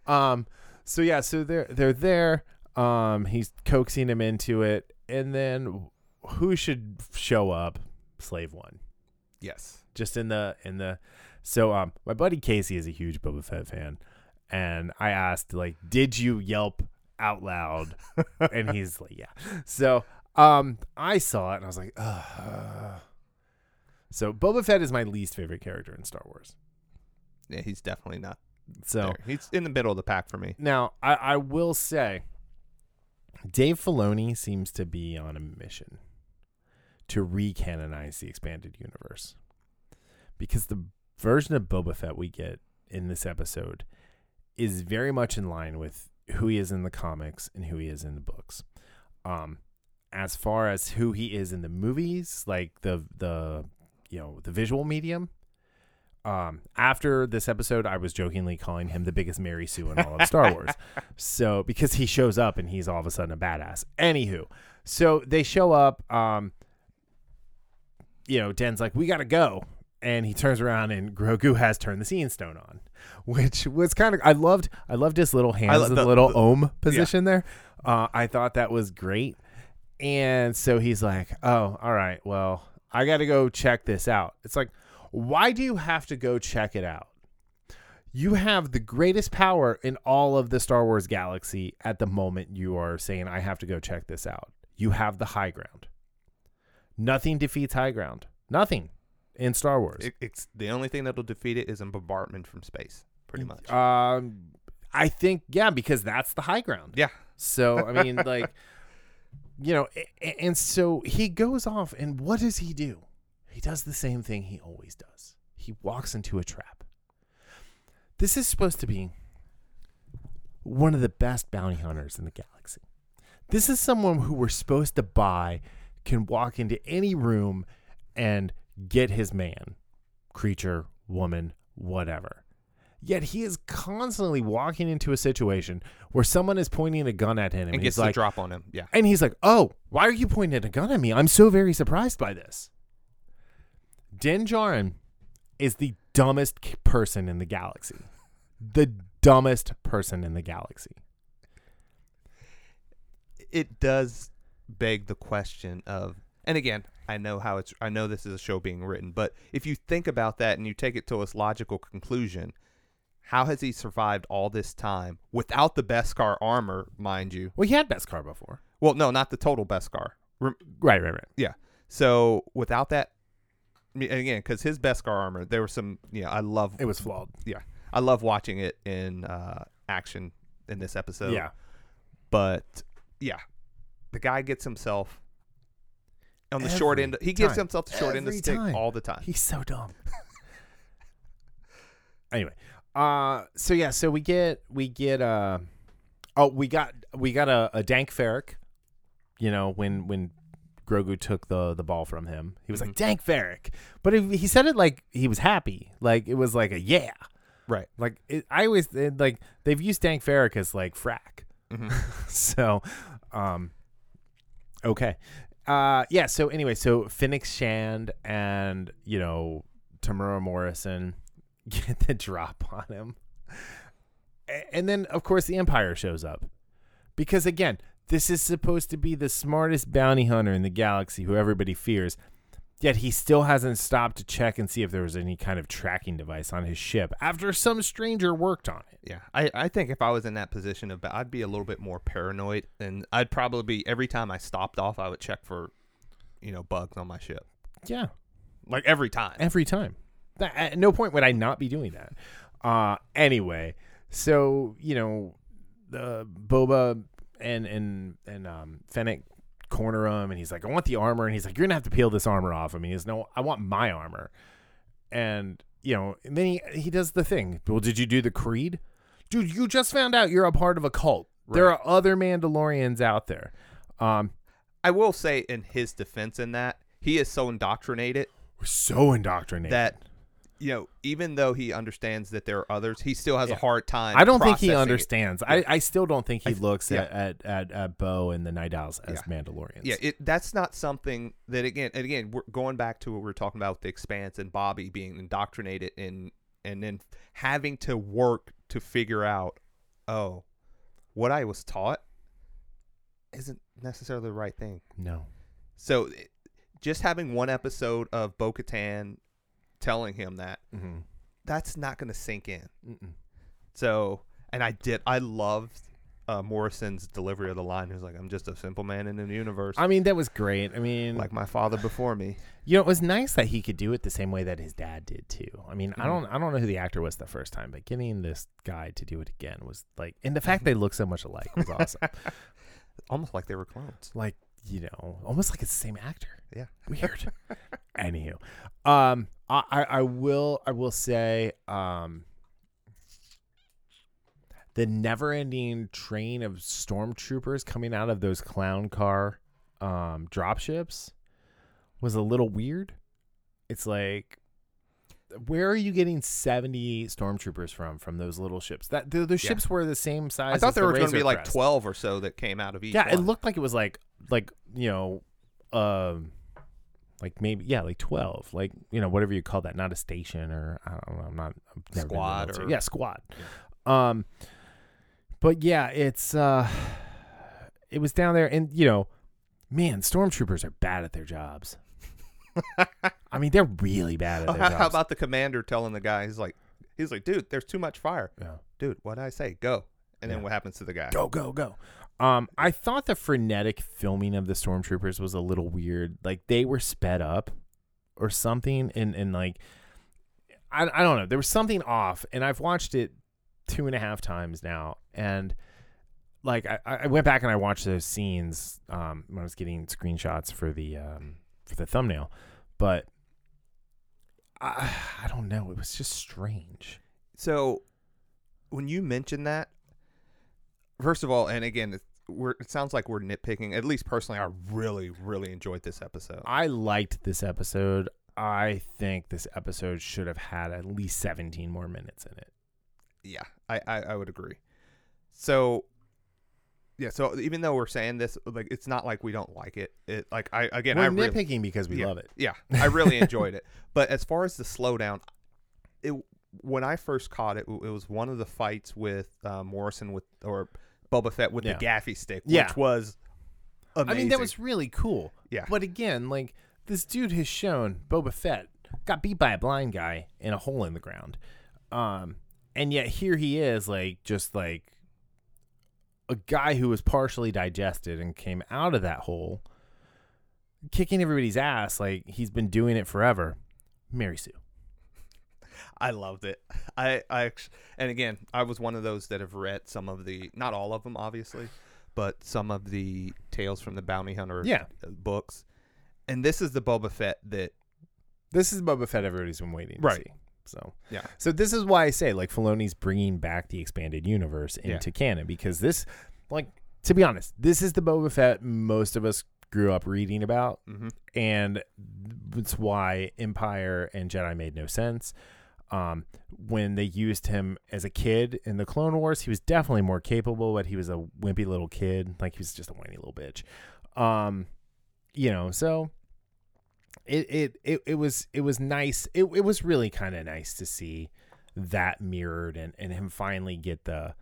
um so yeah so they're they're there um he's coaxing him into it and then who should show up slave one Yes. just in the in the so um my buddy casey is a huge boba fett fan and i asked like did you yelp out loud and [LAUGHS] he's like yeah so um i saw it and i was like Ugh. so boba fett is my least favorite character in star wars Yeah, he's definitely not so there. He's in the middle of the pack for me. Now, I, I will say, Dave Filoni seems to be on a mission to recanonize the expanded universe because the version of Boba Fett we get in this episode is very much in line with who he is in the comics and who he is in the books. Um, as far as who he is in the movies, like the the you know the visual medium, um, after this episode, I was jokingly calling him the biggest Mary Sue in all of Star Wars. [LAUGHS] So because he shows up and he's all of a sudden a badass. Anywho, so they show up. Um, you know, Din's like, "We gotta go," and he turns around and Grogu has turned the Seeing Stone on, which was kind of I loved. I loved his little hands, and the- little the- ohm position there. Uh, I thought that was great. And so he's like, "Oh, all right. Well, I got to go check this out." It's like, why do you have to go check it out? You have the greatest power in all of the Star Wars galaxy at the moment you are saying, I have to go check this out. You have the high ground. Nothing defeats high ground. Nothing in Star Wars. It, it's the only thing that'll defeat it is a bombardment from space, pretty much. Um, I think, yeah, because that's the high ground. yeah. So, I mean, [LAUGHS] like, you know, a- a- and so he goes off, and what does he do? He does the same thing he always does. He walks into a trap. This is supposed to be one of the best bounty hunters in the galaxy. This is someone who we're supposed to buy can walk into any room and get his man, creature, woman, whatever. Yet he is constantly walking into a situation where someone is pointing a gun at him, and, and he's gets like, drop on him. Yeah. and he's like, "Oh, why are you pointing a gun at me? I'm so very surprised by this." Din Djarin is the dumbest person in the galaxy. The dumbest person in the galaxy. it does beg the question of and again i know how it's i know this is a show being written but if you think about that and you take it to its logical conclusion how has he survived all this time without the beskar armor mind you Well, he had Beskar before. well no not the total beskar Rem- Right, right, right. yeah so without that I mean, and again because his beskar armor there were some yeah i love It was flawed. yeah i love watching it in uh action in this episode yeah. but yeah, the guy gets himself on the short end. He gives time. himself the short end of the Every stick time. all the time. He's so dumb. [LAUGHS] anyway, uh, so yeah, so we get we get uh, oh, we got we got a, a Dank Farrik. You know when when Grogu took the the ball from him, he was like Dank Farrik, but it, he said it like he was happy, like it was like a yeah, Right. like it, I always it, like they've used Dank Farrik as like frack. Mhm. [LAUGHS] so, um, okay, uh, yeah. So anyway, so Fennec Shand and you know Temuera Morrison [LAUGHS] get the drop on him, and then of course the Empire shows up because again, this is supposed to be the smartest bounty hunter in the galaxy, who everybody fears. Yet he still hasn't stopped to check and see if there was any kind of tracking device on his ship after some stranger worked on it. Yeah, I, I think if I was in that position of, I'd be a little bit more paranoid, and I'd probably be every time I stopped off, I would check for, you know, bugs on my ship. Yeah, Like every time. every time. That, at no point would I not be doing that. Uh, anyway, so you know, the Boba and and and um, Fennec corner him, and he's like, "I want the armor," and he's like, "You're gonna have to peel this armor off of me." He's no, I want my armor, and you know, and then he he does the thing. Well, did you do the creed, dude? You just found out you're a part of a cult. There are other Mandalorians out there. Um, I will say, in his defense, in that he is so indoctrinated we're so indoctrinated that, you know, even though he understands that there are others, he still has Yeah. a hard time. I don't think he understands. I, I still don't think he I- looks yeah. at, at, at, Bo and the Nite Owls as. Mandalorians. Yeah, it, that's not something that again and again we're going back to what we were talking about with the expanse and Bobbie being indoctrinated in and then having to work to figure out, oh, what I was taught isn't necessarily the right thing. No. So it- just having one episode of Bo Katan telling him that, Mm-hmm. that's not going to sink in. Mm-mm. So, and I did, I loved uh, Morrison's delivery of the line. Was like, I'm just a simple man in the universe, I mean, that was great. I mean, like my father before me. you know, it was nice that he could do it the same way that his dad did too. I mean, I Mhm. don't, I don't know who the actor was the first time, but getting this guy to do it again was like, and the fact they look so much alike was awesome. [LAUGHS] Almost like they were clones. like, you know, almost like it's the same actor. Yeah. Weird. [LAUGHS] Anywho, um, I, I, will, I will say, um, the never-ending train of stormtroopers coming out of those clown car, um, dropships was a little weird. It's like, where are you getting seventy stormtroopers from? From those little ships? That the, the Yeah. ships were the same size. I thought there the were going to be like Crest. 12 or so that came out of each Yeah, it looked like it was like like you know, um, like maybe yeah, like twelve, like you know whatever you call that, not a station or I don't know, I'm not I've never been to the Squad or- yeah, squad. Um, but yeah, it's uh, it was down there, and you know, man, stormtroopers are bad at their jobs. [LAUGHS] I mean, they're really bad at Oh, their how, jobs. how about the commander telling the guy, he's like, he's like, dude, there's too much fire. yeah. Dude, what did I say? Go. And then what happens to the guy? go go go um i thought the frenetic filming of the stormtroopers was a little weird. Like they were sped up or something and and like i, I don't know. There was something off and i've watched it two and a half times now and like i, I went back and i watched those scenes um when i was getting screenshots for the um for the thumbnail but i i don't know. It was just strange. So when you mention that, first of all, and again, we're, it sounds like we're nitpicking. At least personally, I really, really enjoyed this episode. I liked this episode. I think this episode should have had at least 17 more minutes in it. Yeah, I, I, I would agree. So yeah, so even though we're saying this, like it's not like we don't like it. It like I again We're I really, nitpicking because we yeah, love it. Yeah, I really enjoyed it. [LAUGHS] But as far as the slowdown, it when I first caught it, it was one of the fights with uh, Morrison with or Boba Fett with Yeah. the gaffi stick, which Yeah. was amazing. I mean, that was really cool. Yeah. But again, like this dude has shown Boba Fett got beat by a blind guy in a hole in the ground. Um, and yet here he is, like just like a guy who was partially digested and came out of that hole, kicking everybody's ass like he's been doing it forever. Mary Sue. I loved it. I, I, and again, I was one of those that have read some of the, not all of them, obviously, but some of the Tales from the Bounty Hunter Yeah. uh, books. And this is the Boba Fett that, This is Boba Fett everybody's been waiting Right. see. So yeah, So this is why I say like Filoni's bringing back the expanded universe Yeah. into canon because this, like, to be honest, this is the Boba Fett most of us grew up reading about, hmm and it's why Empire and Jedi made no sense. Um, when they used him as a kid in the Clone Wars, he was definitely more capable, but he was a wimpy little kid, like he was just a whiny little bitch. Um, you know, so it it it, it was it was nice. It it was really kind of nice to see that mirrored and and him finally get the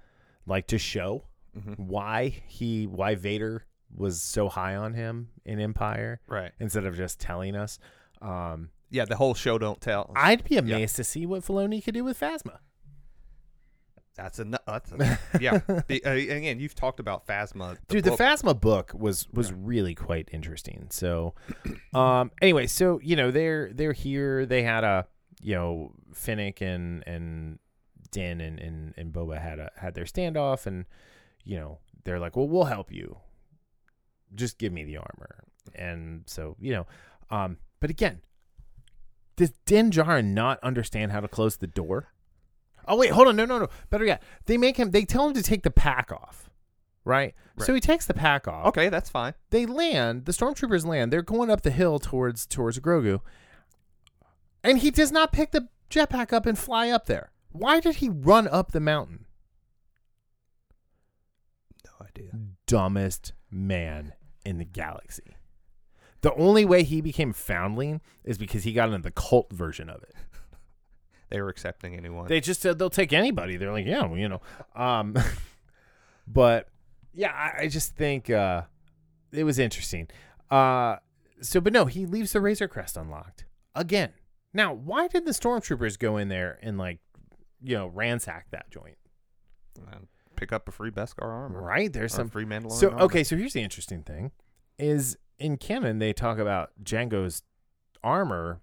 like to show hmm why he why Vader was so high on him in Empire right. instead of just telling us. Um, Yeah, the whole show don't tell. I'd be amazed to see what Filoni could do with Phasma. That's a, nu- that's a yeah. The, uh, again, you've talked about Phasma, Dude, book. the Phasma book was was really quite interesting. So, um, anyway, so you know they're they're here. They had a you know Fennec and and Din and and, and Boba had a had their standoff, and you know they're like, well, we'll help you. Just give me the armor, and so you know, um, but again, does Din Djarin not understand how to close the door? Oh wait, hold on, no, no, no. Better yet, they make him. They tell him to take the pack off, right? So he takes the pack off. Okay, that's fine. They land. The stormtroopers land. They're going up the hill towards towards Grogu, and he does not pick the jetpack up and fly up there. Why did he run up the mountain? No idea. Dumbest man in the galaxy. The only way he became foundling is because he got into the cult version of it. [LAUGHS] They were accepting anyone. They just said they'll take anybody. They're like, yeah, well, you know. Um, [LAUGHS] but yeah, I, I just think uh, it was interesting. Uh, so, but no, he leaves the Razor Crest unlocked again. Now, why did the stormtroopers go in there and like, you know, ransack that joint? And pick up a free Beskar armor. Right? There's some. free Mandalorian. So armor. okay, so here's the interesting thing: is in canon they talk about Jango's armor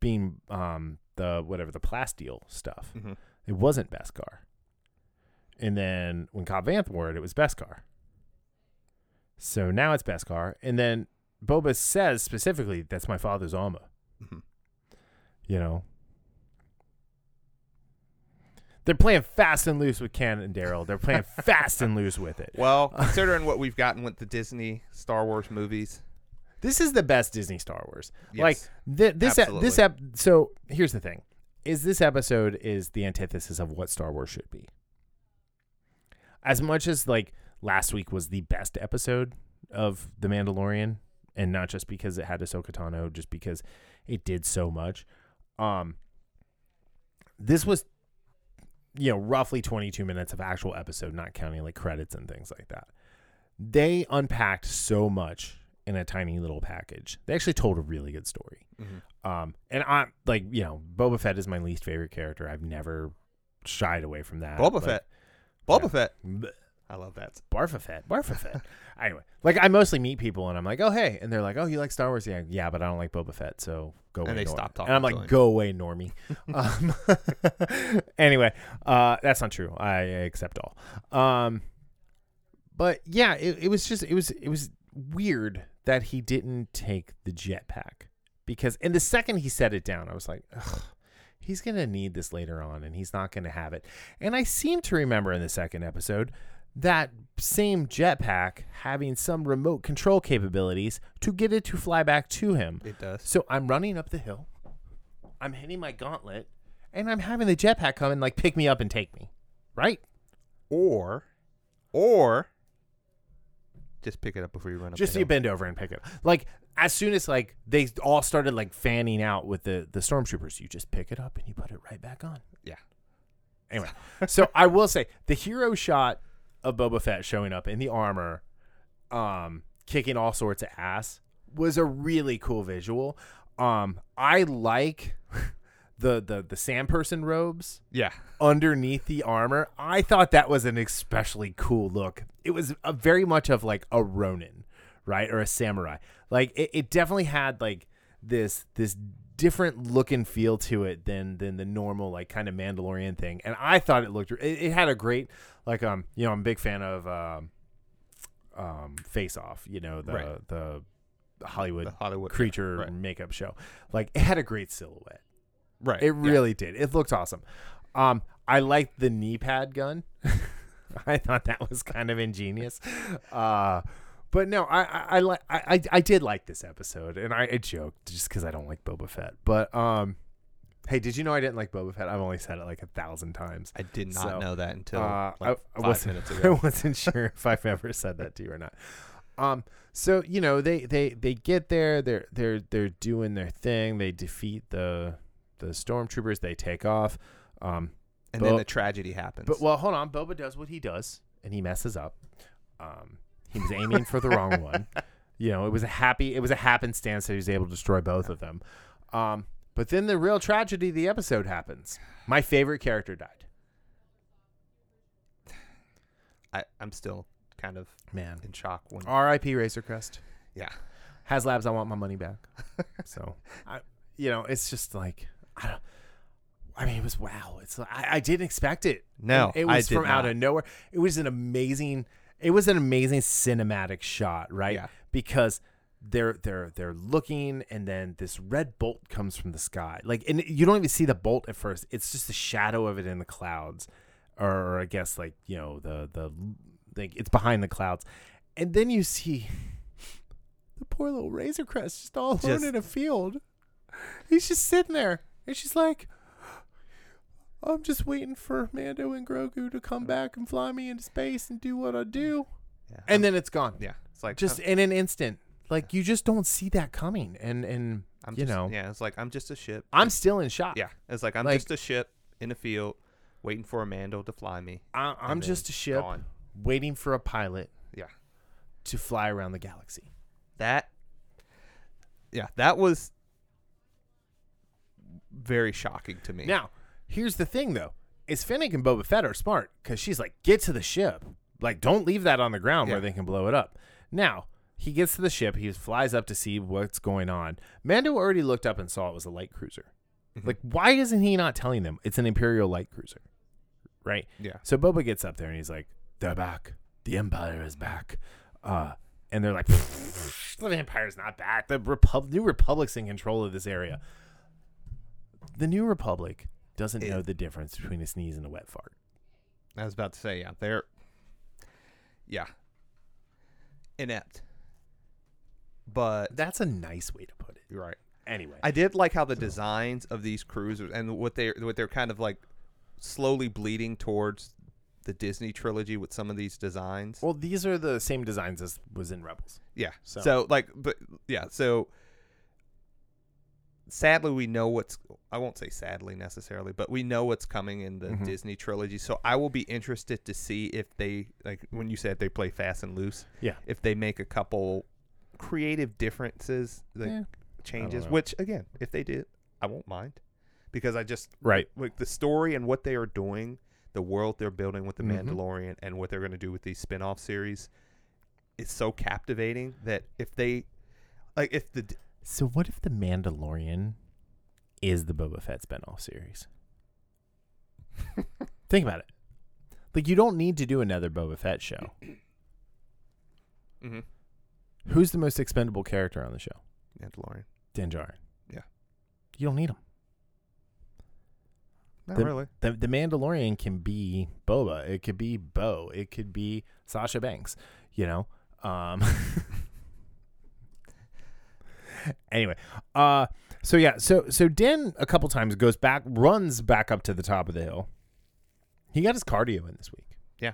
being um the whatever the plasteel stuff. Mhm. It wasn't Beskar. And then when Cobb Vanth wore it, it was Beskar. So now it's Beskar. And then Boba says specifically, that's my father's armor. Mhm. You know? They're playing fast and loose with Ken and Darryl. They're playing [LAUGHS] fast and loose with it. Well, [LAUGHS] considering what we've gotten with the Disney Star Wars movies, This is the best Disney Star Wars. Yes. Like th- this, ep- this Absolutely. ep- So here's the thing: is this episode is the antithesis of what Star Wars should be. As much as like last week was the best episode of The Mandalorian, and not just because it had Ahsoka Tano, just because it did so much. Um, this was, you know, roughly 22 minutes of actual episode, not counting like credits and things like that. They unpacked so much in a tiny little package. They actually told a really good story. Mhm. Um, and I'm like, you know, Boba Fett is my least favorite character. I've never shied away from that. Boba Like, Fett, Boba yeah. Fett. I love that. Barfa Fett, Barfa Fett. [LAUGHS] anyway, like I mostly meet people and I'm like, oh hey, and they're like, oh you like Star Wars? Yeah, yeah, but I don't like Boba Fett, so go away. And they Norm. stop And I'm like, go away, Normie. [LAUGHS] um, [LAUGHS] anyway, uh, that's not true. I accept all. Um, but yeah, it, it was just it was it was weird that he didn't take the jetpack because in the second he set it down, I was like, Ugh, he's gonna need this later on, and he's not gonna have it. And I seem to remember in the second episode that same jetpack having some remote control capabilities to get it to fly back to him. It does. So I'm running up the hill. I'm hitting my gauntlet, and I'm having the jetpack come and like pick me up and take me, right? Or, or just pick it up before you run up. Just so you bend over and pick it. up. Like as soon as like they all started like fanning out with the the stormtroopers, you just pick it up and you put it right back on. Yeah. Anyway, so I will say the hero shot of Boba Fett showing up in the armor, um, kicking all sorts of ass was a really cool visual. Um, I like [LAUGHS] the the the sand person robes Yeah. underneath the armor. I thought that was an especially cool look. It was a very much of like a Ronin, right, or a samurai. Like it, it definitely had like this this different look and feel to it than than the normal like kind of Mandalorian thing. And I thought it looked. It, it had a great like um you know I'm a big fan of um um Face Off. You know the Right. the Hollywood The Hollywood creature right. makeup show. Like it had a great silhouette. Right. It yeah. really did. It looked awesome. Um, I liked the knee pad gun. [LAUGHS] I thought that was kind of ingenious. Uh, but no, I I, I like I, I I did like this episode, and I, I joked just because I don't like Boba Fett. But um, hey, did you know I didn't like Boba Fett? I've only said it like a thousand times. I did not So, know that until Uh, like I, I five wasn't, [LAUGHS] I wasn't sure if I've ever said that to you or not. Um, so you know they they they get there. They're they're they're doing their thing. They defeat the the stormtroopers. They take off. Um, and then the tragedy happens. but well, hold on. Boba does what he does, and he messes up. Um, he was aiming for the wrong one. [LAUGHS] You know, it was a happy. It was a happenstance that he was able to destroy both of them. Um, but then the real tragedy of the episode happens. My favorite character died. I, I'm still kind of Man, in shock when. R.I.P. Razor Crest. yeah. Has Labs. I want my money back. [LAUGHS] so, I, you know, it's just like I don't. I mean, it was wow. It's I, I didn't expect it. No, it I was from out of nowhere. It was an amazing. It was an amazing cinematic shot, right? Yeah. Because they're they're they're looking, and then this red bolt comes from the sky. Like, and you don't even see the bolt at first. It's just the shadow of it in the clouds, or, I guess like you know the the like it's behind the clouds, and then you see [LAUGHS] the poor little Razor Crest just all alone Just- in a field. He's just sitting there, and she's like. I'm just waiting for Mando and Grogu to come mm. back and fly me into space and do what I mm. do. Yeah. And then it's gone. yeah, it's like Just I'm, in an instant. Like you just don't see that coming. And and I'm you just- know, Yeah, it's like I'm just a ship. I'm still in shock. Yeah, it's like I'm Like- just a ship in a field, waiting for a Mando to fly me. I, I'm just a ship gone. waiting for a pilot Yeah. to fly around the galaxy. That. Yeah, that was very shocking to me. Now, here's the thing though. Is Fennec and Boba Fett are smart because she's like, get to the ship. Like, don't leave that on the ground where they can blow it up. Now, he gets to the ship. He flies up to see what's going on. Mando already looked up and saw it was a light cruiser. Mhm. Like, why isn't he not telling them it's an Imperial light cruiser? Right? yeah, So Boba gets up there and he's like, they're back. The Empire is back. Uh, and they're like, the Empire's not back. The Repub- New Republic's in control of this area. The New Republic doesn't It- know the difference between a sneeze and a wet fart. I was about to say yeah, they're yeah inept, but That's a nice way to put it. right. Anyway, I did like how the designs of these cruisers and what they what they're kind of like slowly bleeding towards the Disney trilogy with some of these designs. well, these are the same designs as was in Rebels. Yeah. So- So. like but yeah, so sadly we know what's I won't say sadly necessarily, but we know what's coming in the Mhm. Disney trilogy. So I will be interested to see if they like when you said they play fast and loose, Yeah. if they make a couple creative differences, like Yeah. changes, which again, if they did, I won't mind. Because I just Right. like the story and what they are doing, the world they're building with the Mhm. Mandalorian and what they're going to do with these spin-off series is so captivating that if they like if the So what if the Mandalorian is the Boba Fett spinoff series? [LAUGHS] Think about it. Like you don't need to do another Boba Fett show. Mhm. Who's the most expendable character on the show? Mandalorian. Din Djarin. Yeah. You don't need him. Not The- really. The the Mandalorian can be Boba. It could be Bo. It could be Sasha Banks. You know. Um. [LAUGHS] anyway, uh, So yeah, so so Din a couple times goes back, runs back up to the top of the hill. He got his cardio in this week. Yeah.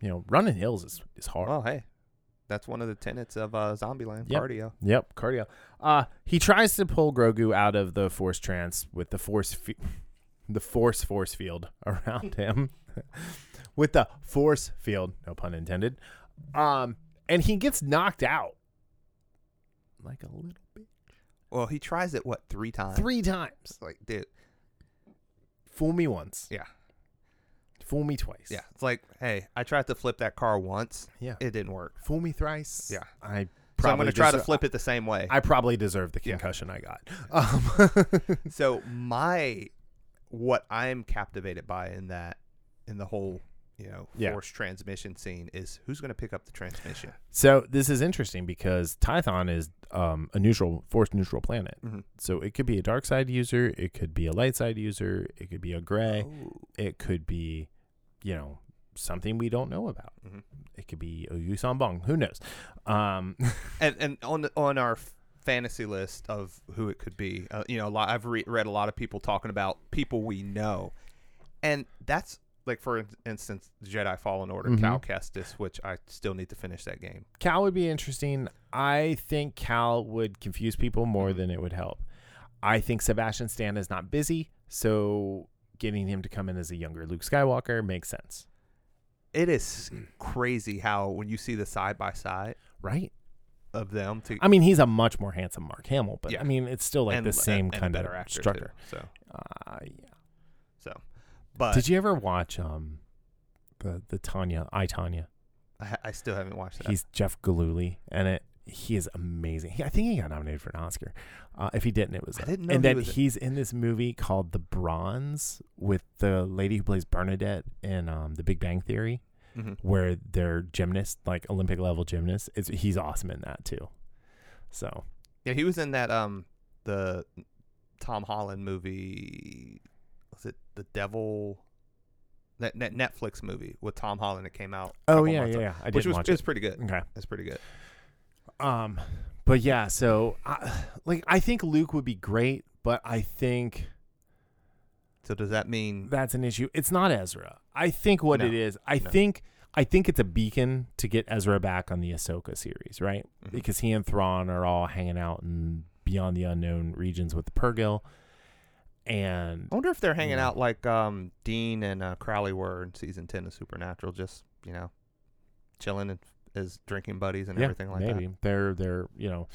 You know, running hills is is hard. Well, hey, that's one of the tenets of uh, Zombieland Yep. cardio. Yep, cardio. Uh he tries to pull Grogu out of the force trance with the force the force force field [LAUGHS] around him. [LAUGHS] with the force field, no pun intended. Um and he gets knocked out. Like a little. Well, he tries it what three times? 3 times. Like, dude, Fool me once. Yeah. Fool me twice. yeah. It's like, hey, I tried to flip that car once. Yeah. It didn't work. Fool me thrice. Yeah. I So I'm going to try to deser- flip it the same way. I probably deserve the Yeah. concussion I got. Um, [LAUGHS] so my what I'm captivated by in that in the whole you know Yeah. force transmission scene is who's going to pick up the transmission. so this is interesting because Tython is um, a neutral force neutral planet. Mhm. So it could be a dark side user, it could be a light side user, it could be a gray, Oh. it could be, you know, something we don't know about. Mhm. It could be a Yusan Bong. Who knows? Um, [LAUGHS] And and on the, on our fantasy list of who it could be, uh, you know, a lot, I've re- read a lot of people talking about people we know, and that's like for instance, Jedi Fallen Order, Mhm. Cal Kestis, which I still need to finish that game. Cal would be interesting. I think Cal would confuse people more than it would help. I think Sebastian Stan is not busy, so getting him to come in as a younger Luke Skywalker makes sense, It is crazy how when you see the side by side right? of them to I mean, he's a much more handsome Mark Hamill, but Yeah. I mean, it's still like and, the same and, and kind of better actor too, structure. So Uh, yeah. so, but Did you ever watch um the the Tonya I Tonya? I, I still haven't watched that. He's Jeff Gillooly, and it he is amazing. He, I think he got nominated for an Oscar. Uh, if he didn't, it was. I didn't know and he then he's in this movie called The Bronze with the lady who plays Bernadette in um, The Big Bang Theory, Mhm. where they're gymnasts, like Olympic level gymnasts. It's he's awesome in that too. So Yeah, he was in that um the Tom Holland movie. It The Devil? That, Netflix movie with Tom Holland that came out. oh yeah, yeah, yeah. I which did was watch it's pretty good. Okay. It's pretty good. Um, but yeah, so I, like I think Luke would be great, but I think So does that mean that's an issue. It's not Ezra. I think what No, it is, I no. think I think it's a beacon to get Ezra back on the Ahsoka series, right? Mhm. Because he and Thrawn are all hanging out in beyond the unknown regions with the purrgil. And I wonder if they're hanging Yeah. out like um Dean and uh, Crowley were in season ten of Supernatural, just you know, chilling and as drinking buddies and yeah, everything like that. maybe they're they're you know,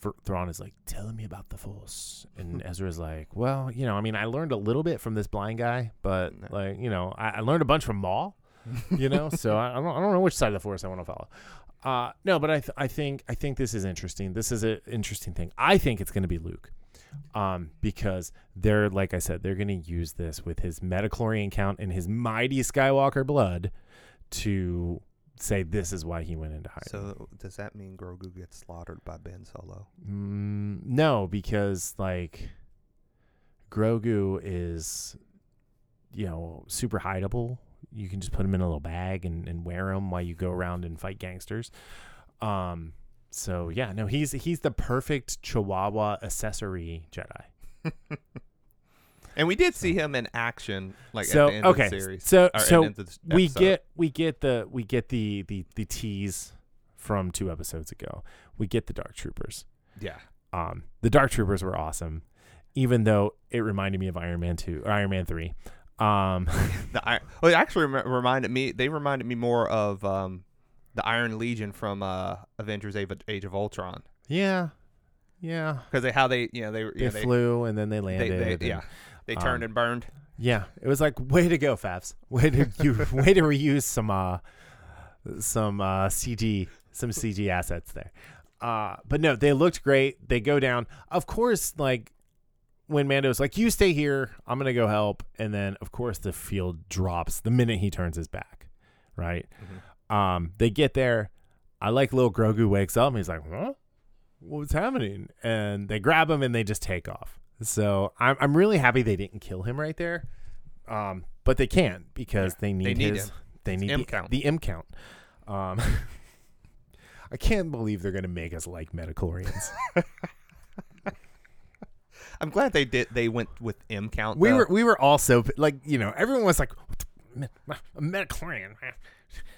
Fr- Thrawn is like telling me about the Force, and [LAUGHS] Ezra's like, well, you know, I mean, I learned a little bit from this blind guy, but No. like, you know, I, I learned a bunch from Maul. you know [LAUGHS] so I, I don't I don't know which side of the force I want to follow. Uh, no, but I th- I think I think this is interesting. This is an interesting thing. I think it's going to be Luke, um, because they're like I said, they're going to use this with his midichlorian count and his mighty Skywalker blood to say this is why he went into hiding. So does that mean Grogu gets slaughtered by Ben Solo? Mm, no, because like Grogu is, you know, super hideable. You can just put them in a little bag and, and wear them while you go around and fight gangsters. Um. So yeah, no, he's he's the perfect Chihuahua accessory Jedi. [LAUGHS] And we did see him in action, like so at the end okay, of the series. so so we get we get the we get the the the tease from two episodes ago. We get the Dark Troopers. yeah. Um, the Dark Troopers were awesome, even though it reminded me of Iron Man two or Iron Man three. Um, [LAUGHS] The Iron, well, it actually rem- reminded me. They reminded me more of um, the Iron Legion from uh, Avengers: Age of, Ultron yeah, yeah. because they how they you know they They, know, they, flew and then they they, landed. they and- yeah they turned um, and burned. yeah. It was like way to go, Fabs. Way to you. [LAUGHS] way to reuse some uh some uh CG some CG assets there. Uh, but no, they looked great. They go down. Of course, like when Mando's like, "You stay here. I'm gonna go help," and then of course the field drops the minute he turns his back. Right. Mm-hmm. Um, they get there. I like little Grogu wakes up and he's like, "Huh? What's happening?" And they grab him and they just take off. So I'm I'm really happy they didn't kill him right there. Um, but they can't because Yeah, they need, they need his him. they need M the, count. the M count. Um, [LAUGHS] I can't believe they're gonna make us like midichlorians. [LAUGHS] I'm glad they did. They went with M count. We though. were we were also like you know everyone was like midichlorian.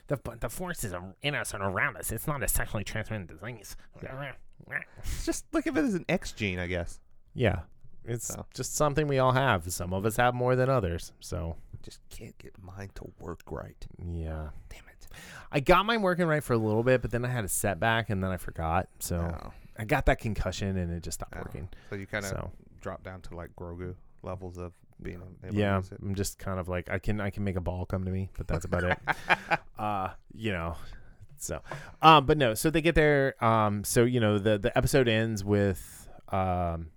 The the forces are in us and around us. It's not a sexually transmitted disease. just look at it as an X gene, I guess. Yeah, it's So. just something we all have. Some of us have more than others. So Just can't get mine to work right. yeah, Damn it. I got mine working right for a little bit, but then I had a setback and then I forgot. So Oh, I got that concussion and it just stopped oh. working. So you kind of So drop down to like Grogu levels of being able to yeah, use it. I'm just kind of like I can I can make a ball come to me, but that's about it. [LAUGHS] uh, you know. So, um, but no. So they get there. Um, so you know the the episode ends with um,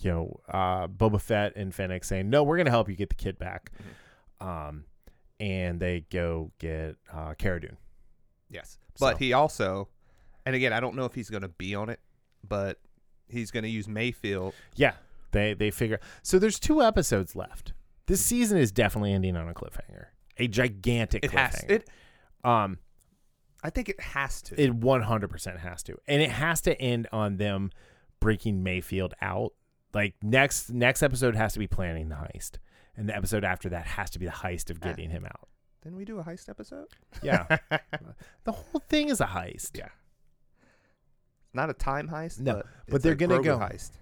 you know, uh, Boba Fett and Fennec saying, "No, we're gonna help you get the kid back." Mm-hmm. Um, and they go get uh, Cara Dune. Yes, but So- he also, and again, I don't know if he's going to be on it, but he's going to use Mayfield. Yeah, they they figure. So there's two episodes left. This season is definitely ending on a cliffhanger, a gigantic It cliffhanger. has it. um, I think it has to. it 100% has to, and it has to end on them breaking Mayfield out. Like next next episode has to be planning the heist, and the episode after that has to be the heist of Ah. getting him out. Didn't we do a heist episode? Yeah, [LAUGHS] the whole thing is a heist. Yeah. Not a time heist. No, but, but they're gonna Grogu go- heist.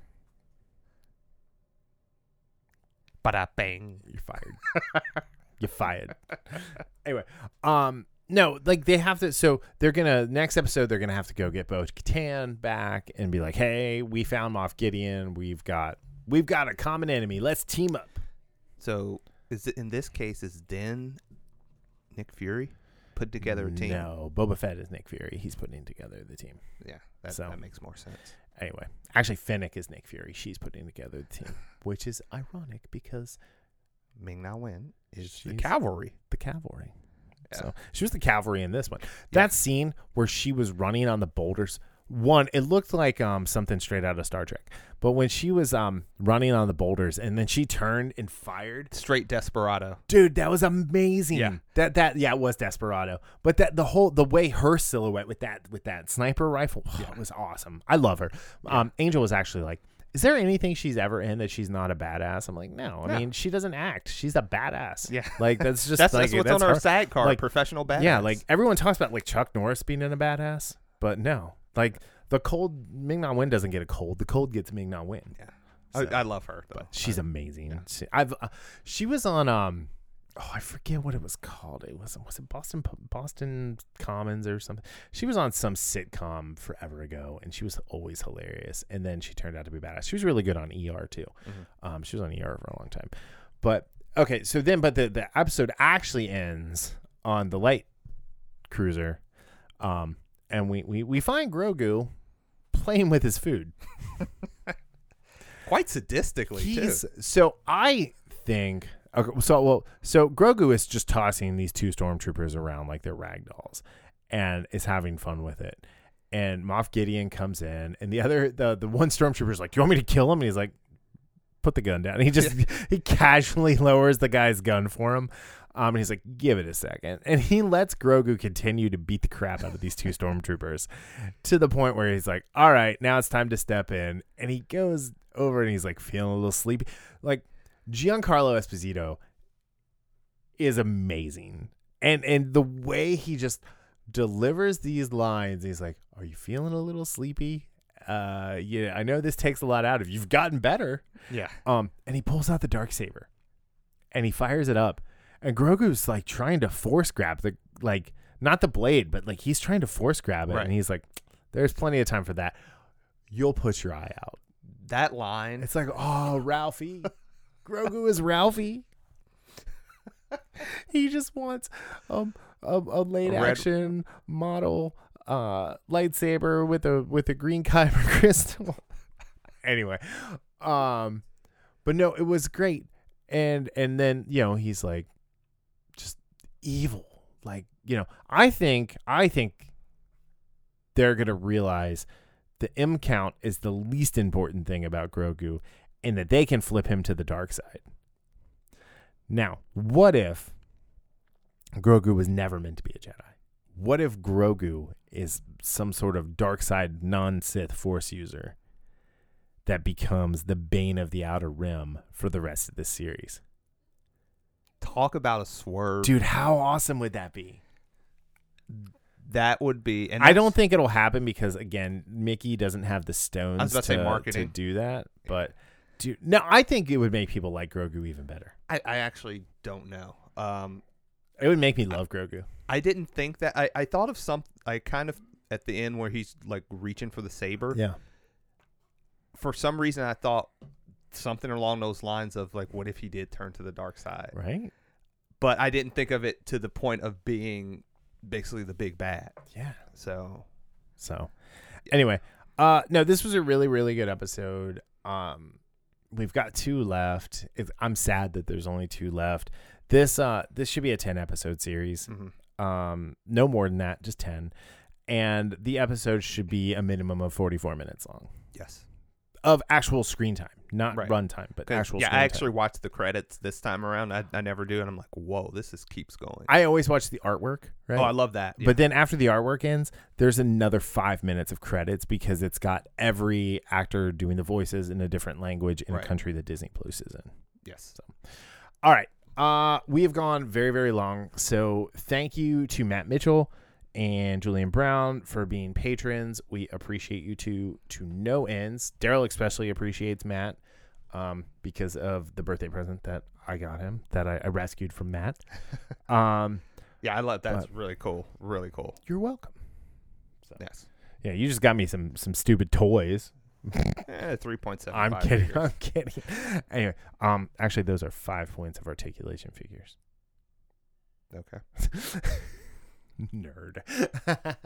Bada bang. You're fired. [LAUGHS] You're fired. anyway, um, no, like they have to. So they're gonna next episode. They're gonna have to go get Bo Katan back and be like, "Hey, we found Moff Gideon. We've got we've got a common enemy. Let's team up." So is it in this case is Din Nick Fury put together a team? No, Boba Fett is Nick Fury. He's putting together the team. Yeah, that, So- that makes more sense. Anyway, actually, Fennec is Nick Fury. She's putting together the team, [LAUGHS] which is ironic because Ming Na Wen is the cavalry. the cavalry. Yeah. So she was the cavalry in this one. That scene where she was running on the boulders, one, it looked like um something straight out of Star Trek. But when she was um running on the boulders and then she turned and fired, Straight desperado. dude, that was amazing. Yeah. That that yeah, it was Desperado. But that the whole the way her silhouette with that with that sniper rifle [SIGHS] it was awesome. I love her. Um Angel was actually like is there anything she's ever in that she's not a badass? I'm like, no. I No. mean, she doesn't act. She's a badass. Yeah. Like that's [LAUGHS] just That's, like that's what's that's on our her. SAG card. like- professional badass. Yeah, like everyone talks about like Chuck Norris being in a badass, but no, like the cold Ming Na Wen doesn't get a cold. The cold gets Ming Na Wen. Yeah. So- I, I love her. Though. She's amazing. She, I've uh, she was on um oh I forget what it was called. It was was it Boston Boston Commons or something. She was on some sitcom forever ago, and she was always hilarious. And then she turned out to be badass. She was really good on ER too. Mhm. Um, she was on ER for a long time. But okay, so then but the the episode actually ends on the light cruiser, um, and we we we find Grogu playing with his food. quite sadistically He's too. so I think okay, so well so Grogu is just tossing these two stormtroopers around like they're rag dolls and is having fun with it. And Moff Gideon comes in and the other the the one stormtrooper's like, Do "You want me to kill him?" And he's like, "Put the gun down." And [LAUGHS] he just he casually lowers the guy's gun for him. Um, and he's like, "Give it a second. And he lets Grogu continue to beat the crap out of these two [LAUGHS] stormtroopers to the point where he's like, "All right, now it's time to step in." And he goes over and he's like feeling a little sleepy. Like Giancarlo Esposito is amazing, and and the way he just delivers these lines, he's like, "Are you feeling a little sleepy?" Uh, yeah, I know this takes a lot out of you. You've gotten better. Yeah. Um, and he pulls out the dark saber, and he fires it up, and Grogu's like trying to force grab the like not the blade, but like he's trying to force grab it, Right. and he's like, "There's plenty of time for that. You'll put your eye out." That line. It's like, oh, Ralphie, Grogu is Ralphie. [LAUGHS] he just wants um a, a late A action model uh lightsaber with a with a green [LAUGHS] kyber crystal. anyway, um, but no, it was great, and and then you know he's like, evil. Like you know, I think I think they're gonna realize the M count is the least important thing about Grogu, and that they can flip him to the dark side. Now, what if Grogu was never meant to be a Jedi? What if Grogu is some sort of dark side non Sith Force user that becomes the bane of the outer rim for the rest of this series. Talk about a swerve. Dude, how awesome would that be? That would be. And I don't think it'll happen because again, Mickey doesn't have the stones about to to, say to do that. But dude, no, I think it would make people like Grogu even better. I, I actually don't know. Um, It would make me love Grogu. I didn't think that. I, I thought of some. I kind of at the end where he's like reaching for the saber. Yeah. For some reason, I thought something along those lines of like, what if he did turn to the dark side? Right? But I didn't think of it to the point of being basically the big bad. Yeah. So So, anyway, uh, no, this was a really, really good episode. Um, we've got two left. It's, I'm sad that there's only two left. This, uh, this should be a ten episode series. mhm. Um, no more than that, just ten. And the episode should be a minimum of 44 minutes long yes. Of actual screen time, not Right. run time, but actual. yeah, I actually Time. watched the credits this time around. I, I never do, and I'm like, whoa, this is keeps going. I always watch the artwork, right? Oh, I love that. Yeah. But then after the artwork ends, there's another five minutes of credits because it's got every actor doing the voices in a different language in Right. a country that Disney Plus is in. yes. All right. Uh, we have gone very, very long. So thank you to Matt Mitchell and Julian Brown for being patrons. We appreciate you two to no ends. Darryl especially appreciates Matt um, because of the birthday present that I got him that I, I rescued from Matt. [LAUGHS] um, Yeah, I love that's really cool. Really cool. you're welcome. Yes. Yeah, you just got me some some stupid toys. Eh, three point seven. I'm kidding. [LAUGHS] I'm kidding. Anyway, um, actually, those are five points of articulation figures. Okay. [LAUGHS] Nerd. [LAUGHS]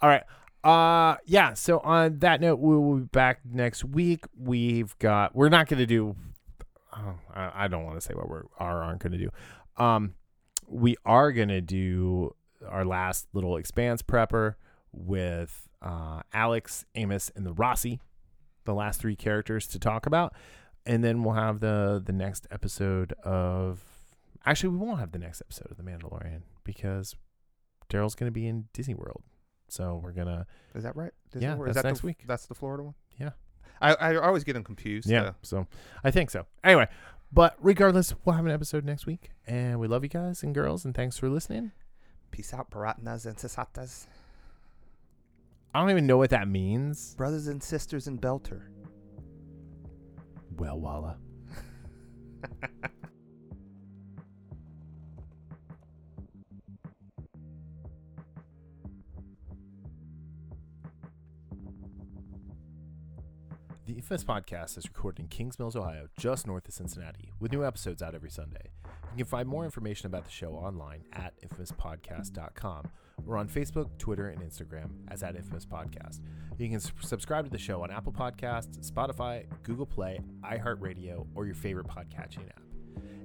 All right. Uh, yeah. So on that note, we will be back next week. We've got. We're not to do. Oh, I, I don't want to say what we're are aren't to do. Um, we are to do our last little expanse prepper with uh Alex, Amos, and the Roci, the last three characters to talk about, and then we'll have the the next episode of. Actually, we won't have the next episode of The Mandalorian because Darryl's going to be in Disney World. So we're gonna Is that right? Yeah, World? Is that's that next the, week. That's the Florida one. Yeah. I I always get them confused. yeah. so- So I think so. Anyway, but regardless, we'll have an episode next week, and we love you guys and girls, and thanks for listening. Peace out, Paratinas and Sisatas. I don't even know what that means. Brothers and sisters in Belter. Well, Walla. [LAUGHS] Infamous Podcast is recorded in Kings Mills, Ohio, just north of Cincinnati, with new episodes out every Sunday. You can find more information about the show online at infamouspodcast.com or on Facebook, Twitter, and Instagram as at Infamous Podcast. You can subscribe to the show on Apple Podcasts, Spotify, Google Play, iHeartRadio, or your favorite podcatching app.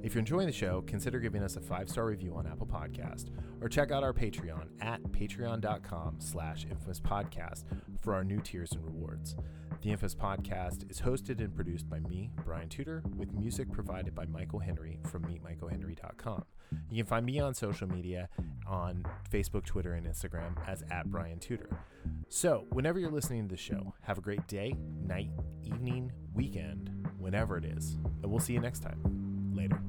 If you're enjoying the show, consider giving us a five-star review on Apple Podcast or check out our Patreon at patreon.com slash infamouspodcast for our new tiers and rewards. The Infamous Podcast is hosted and produced by me, Brian Tudor, with music provided by Michael Henry from meetmichaelhenry.com. You can find me on social media on Facebook, Twitter, and Instagram as at Brian Tudor. So, whenever you're listening to the show, have a great day, night, evening, weekend, whenever it is, and we'll see you next time. Later.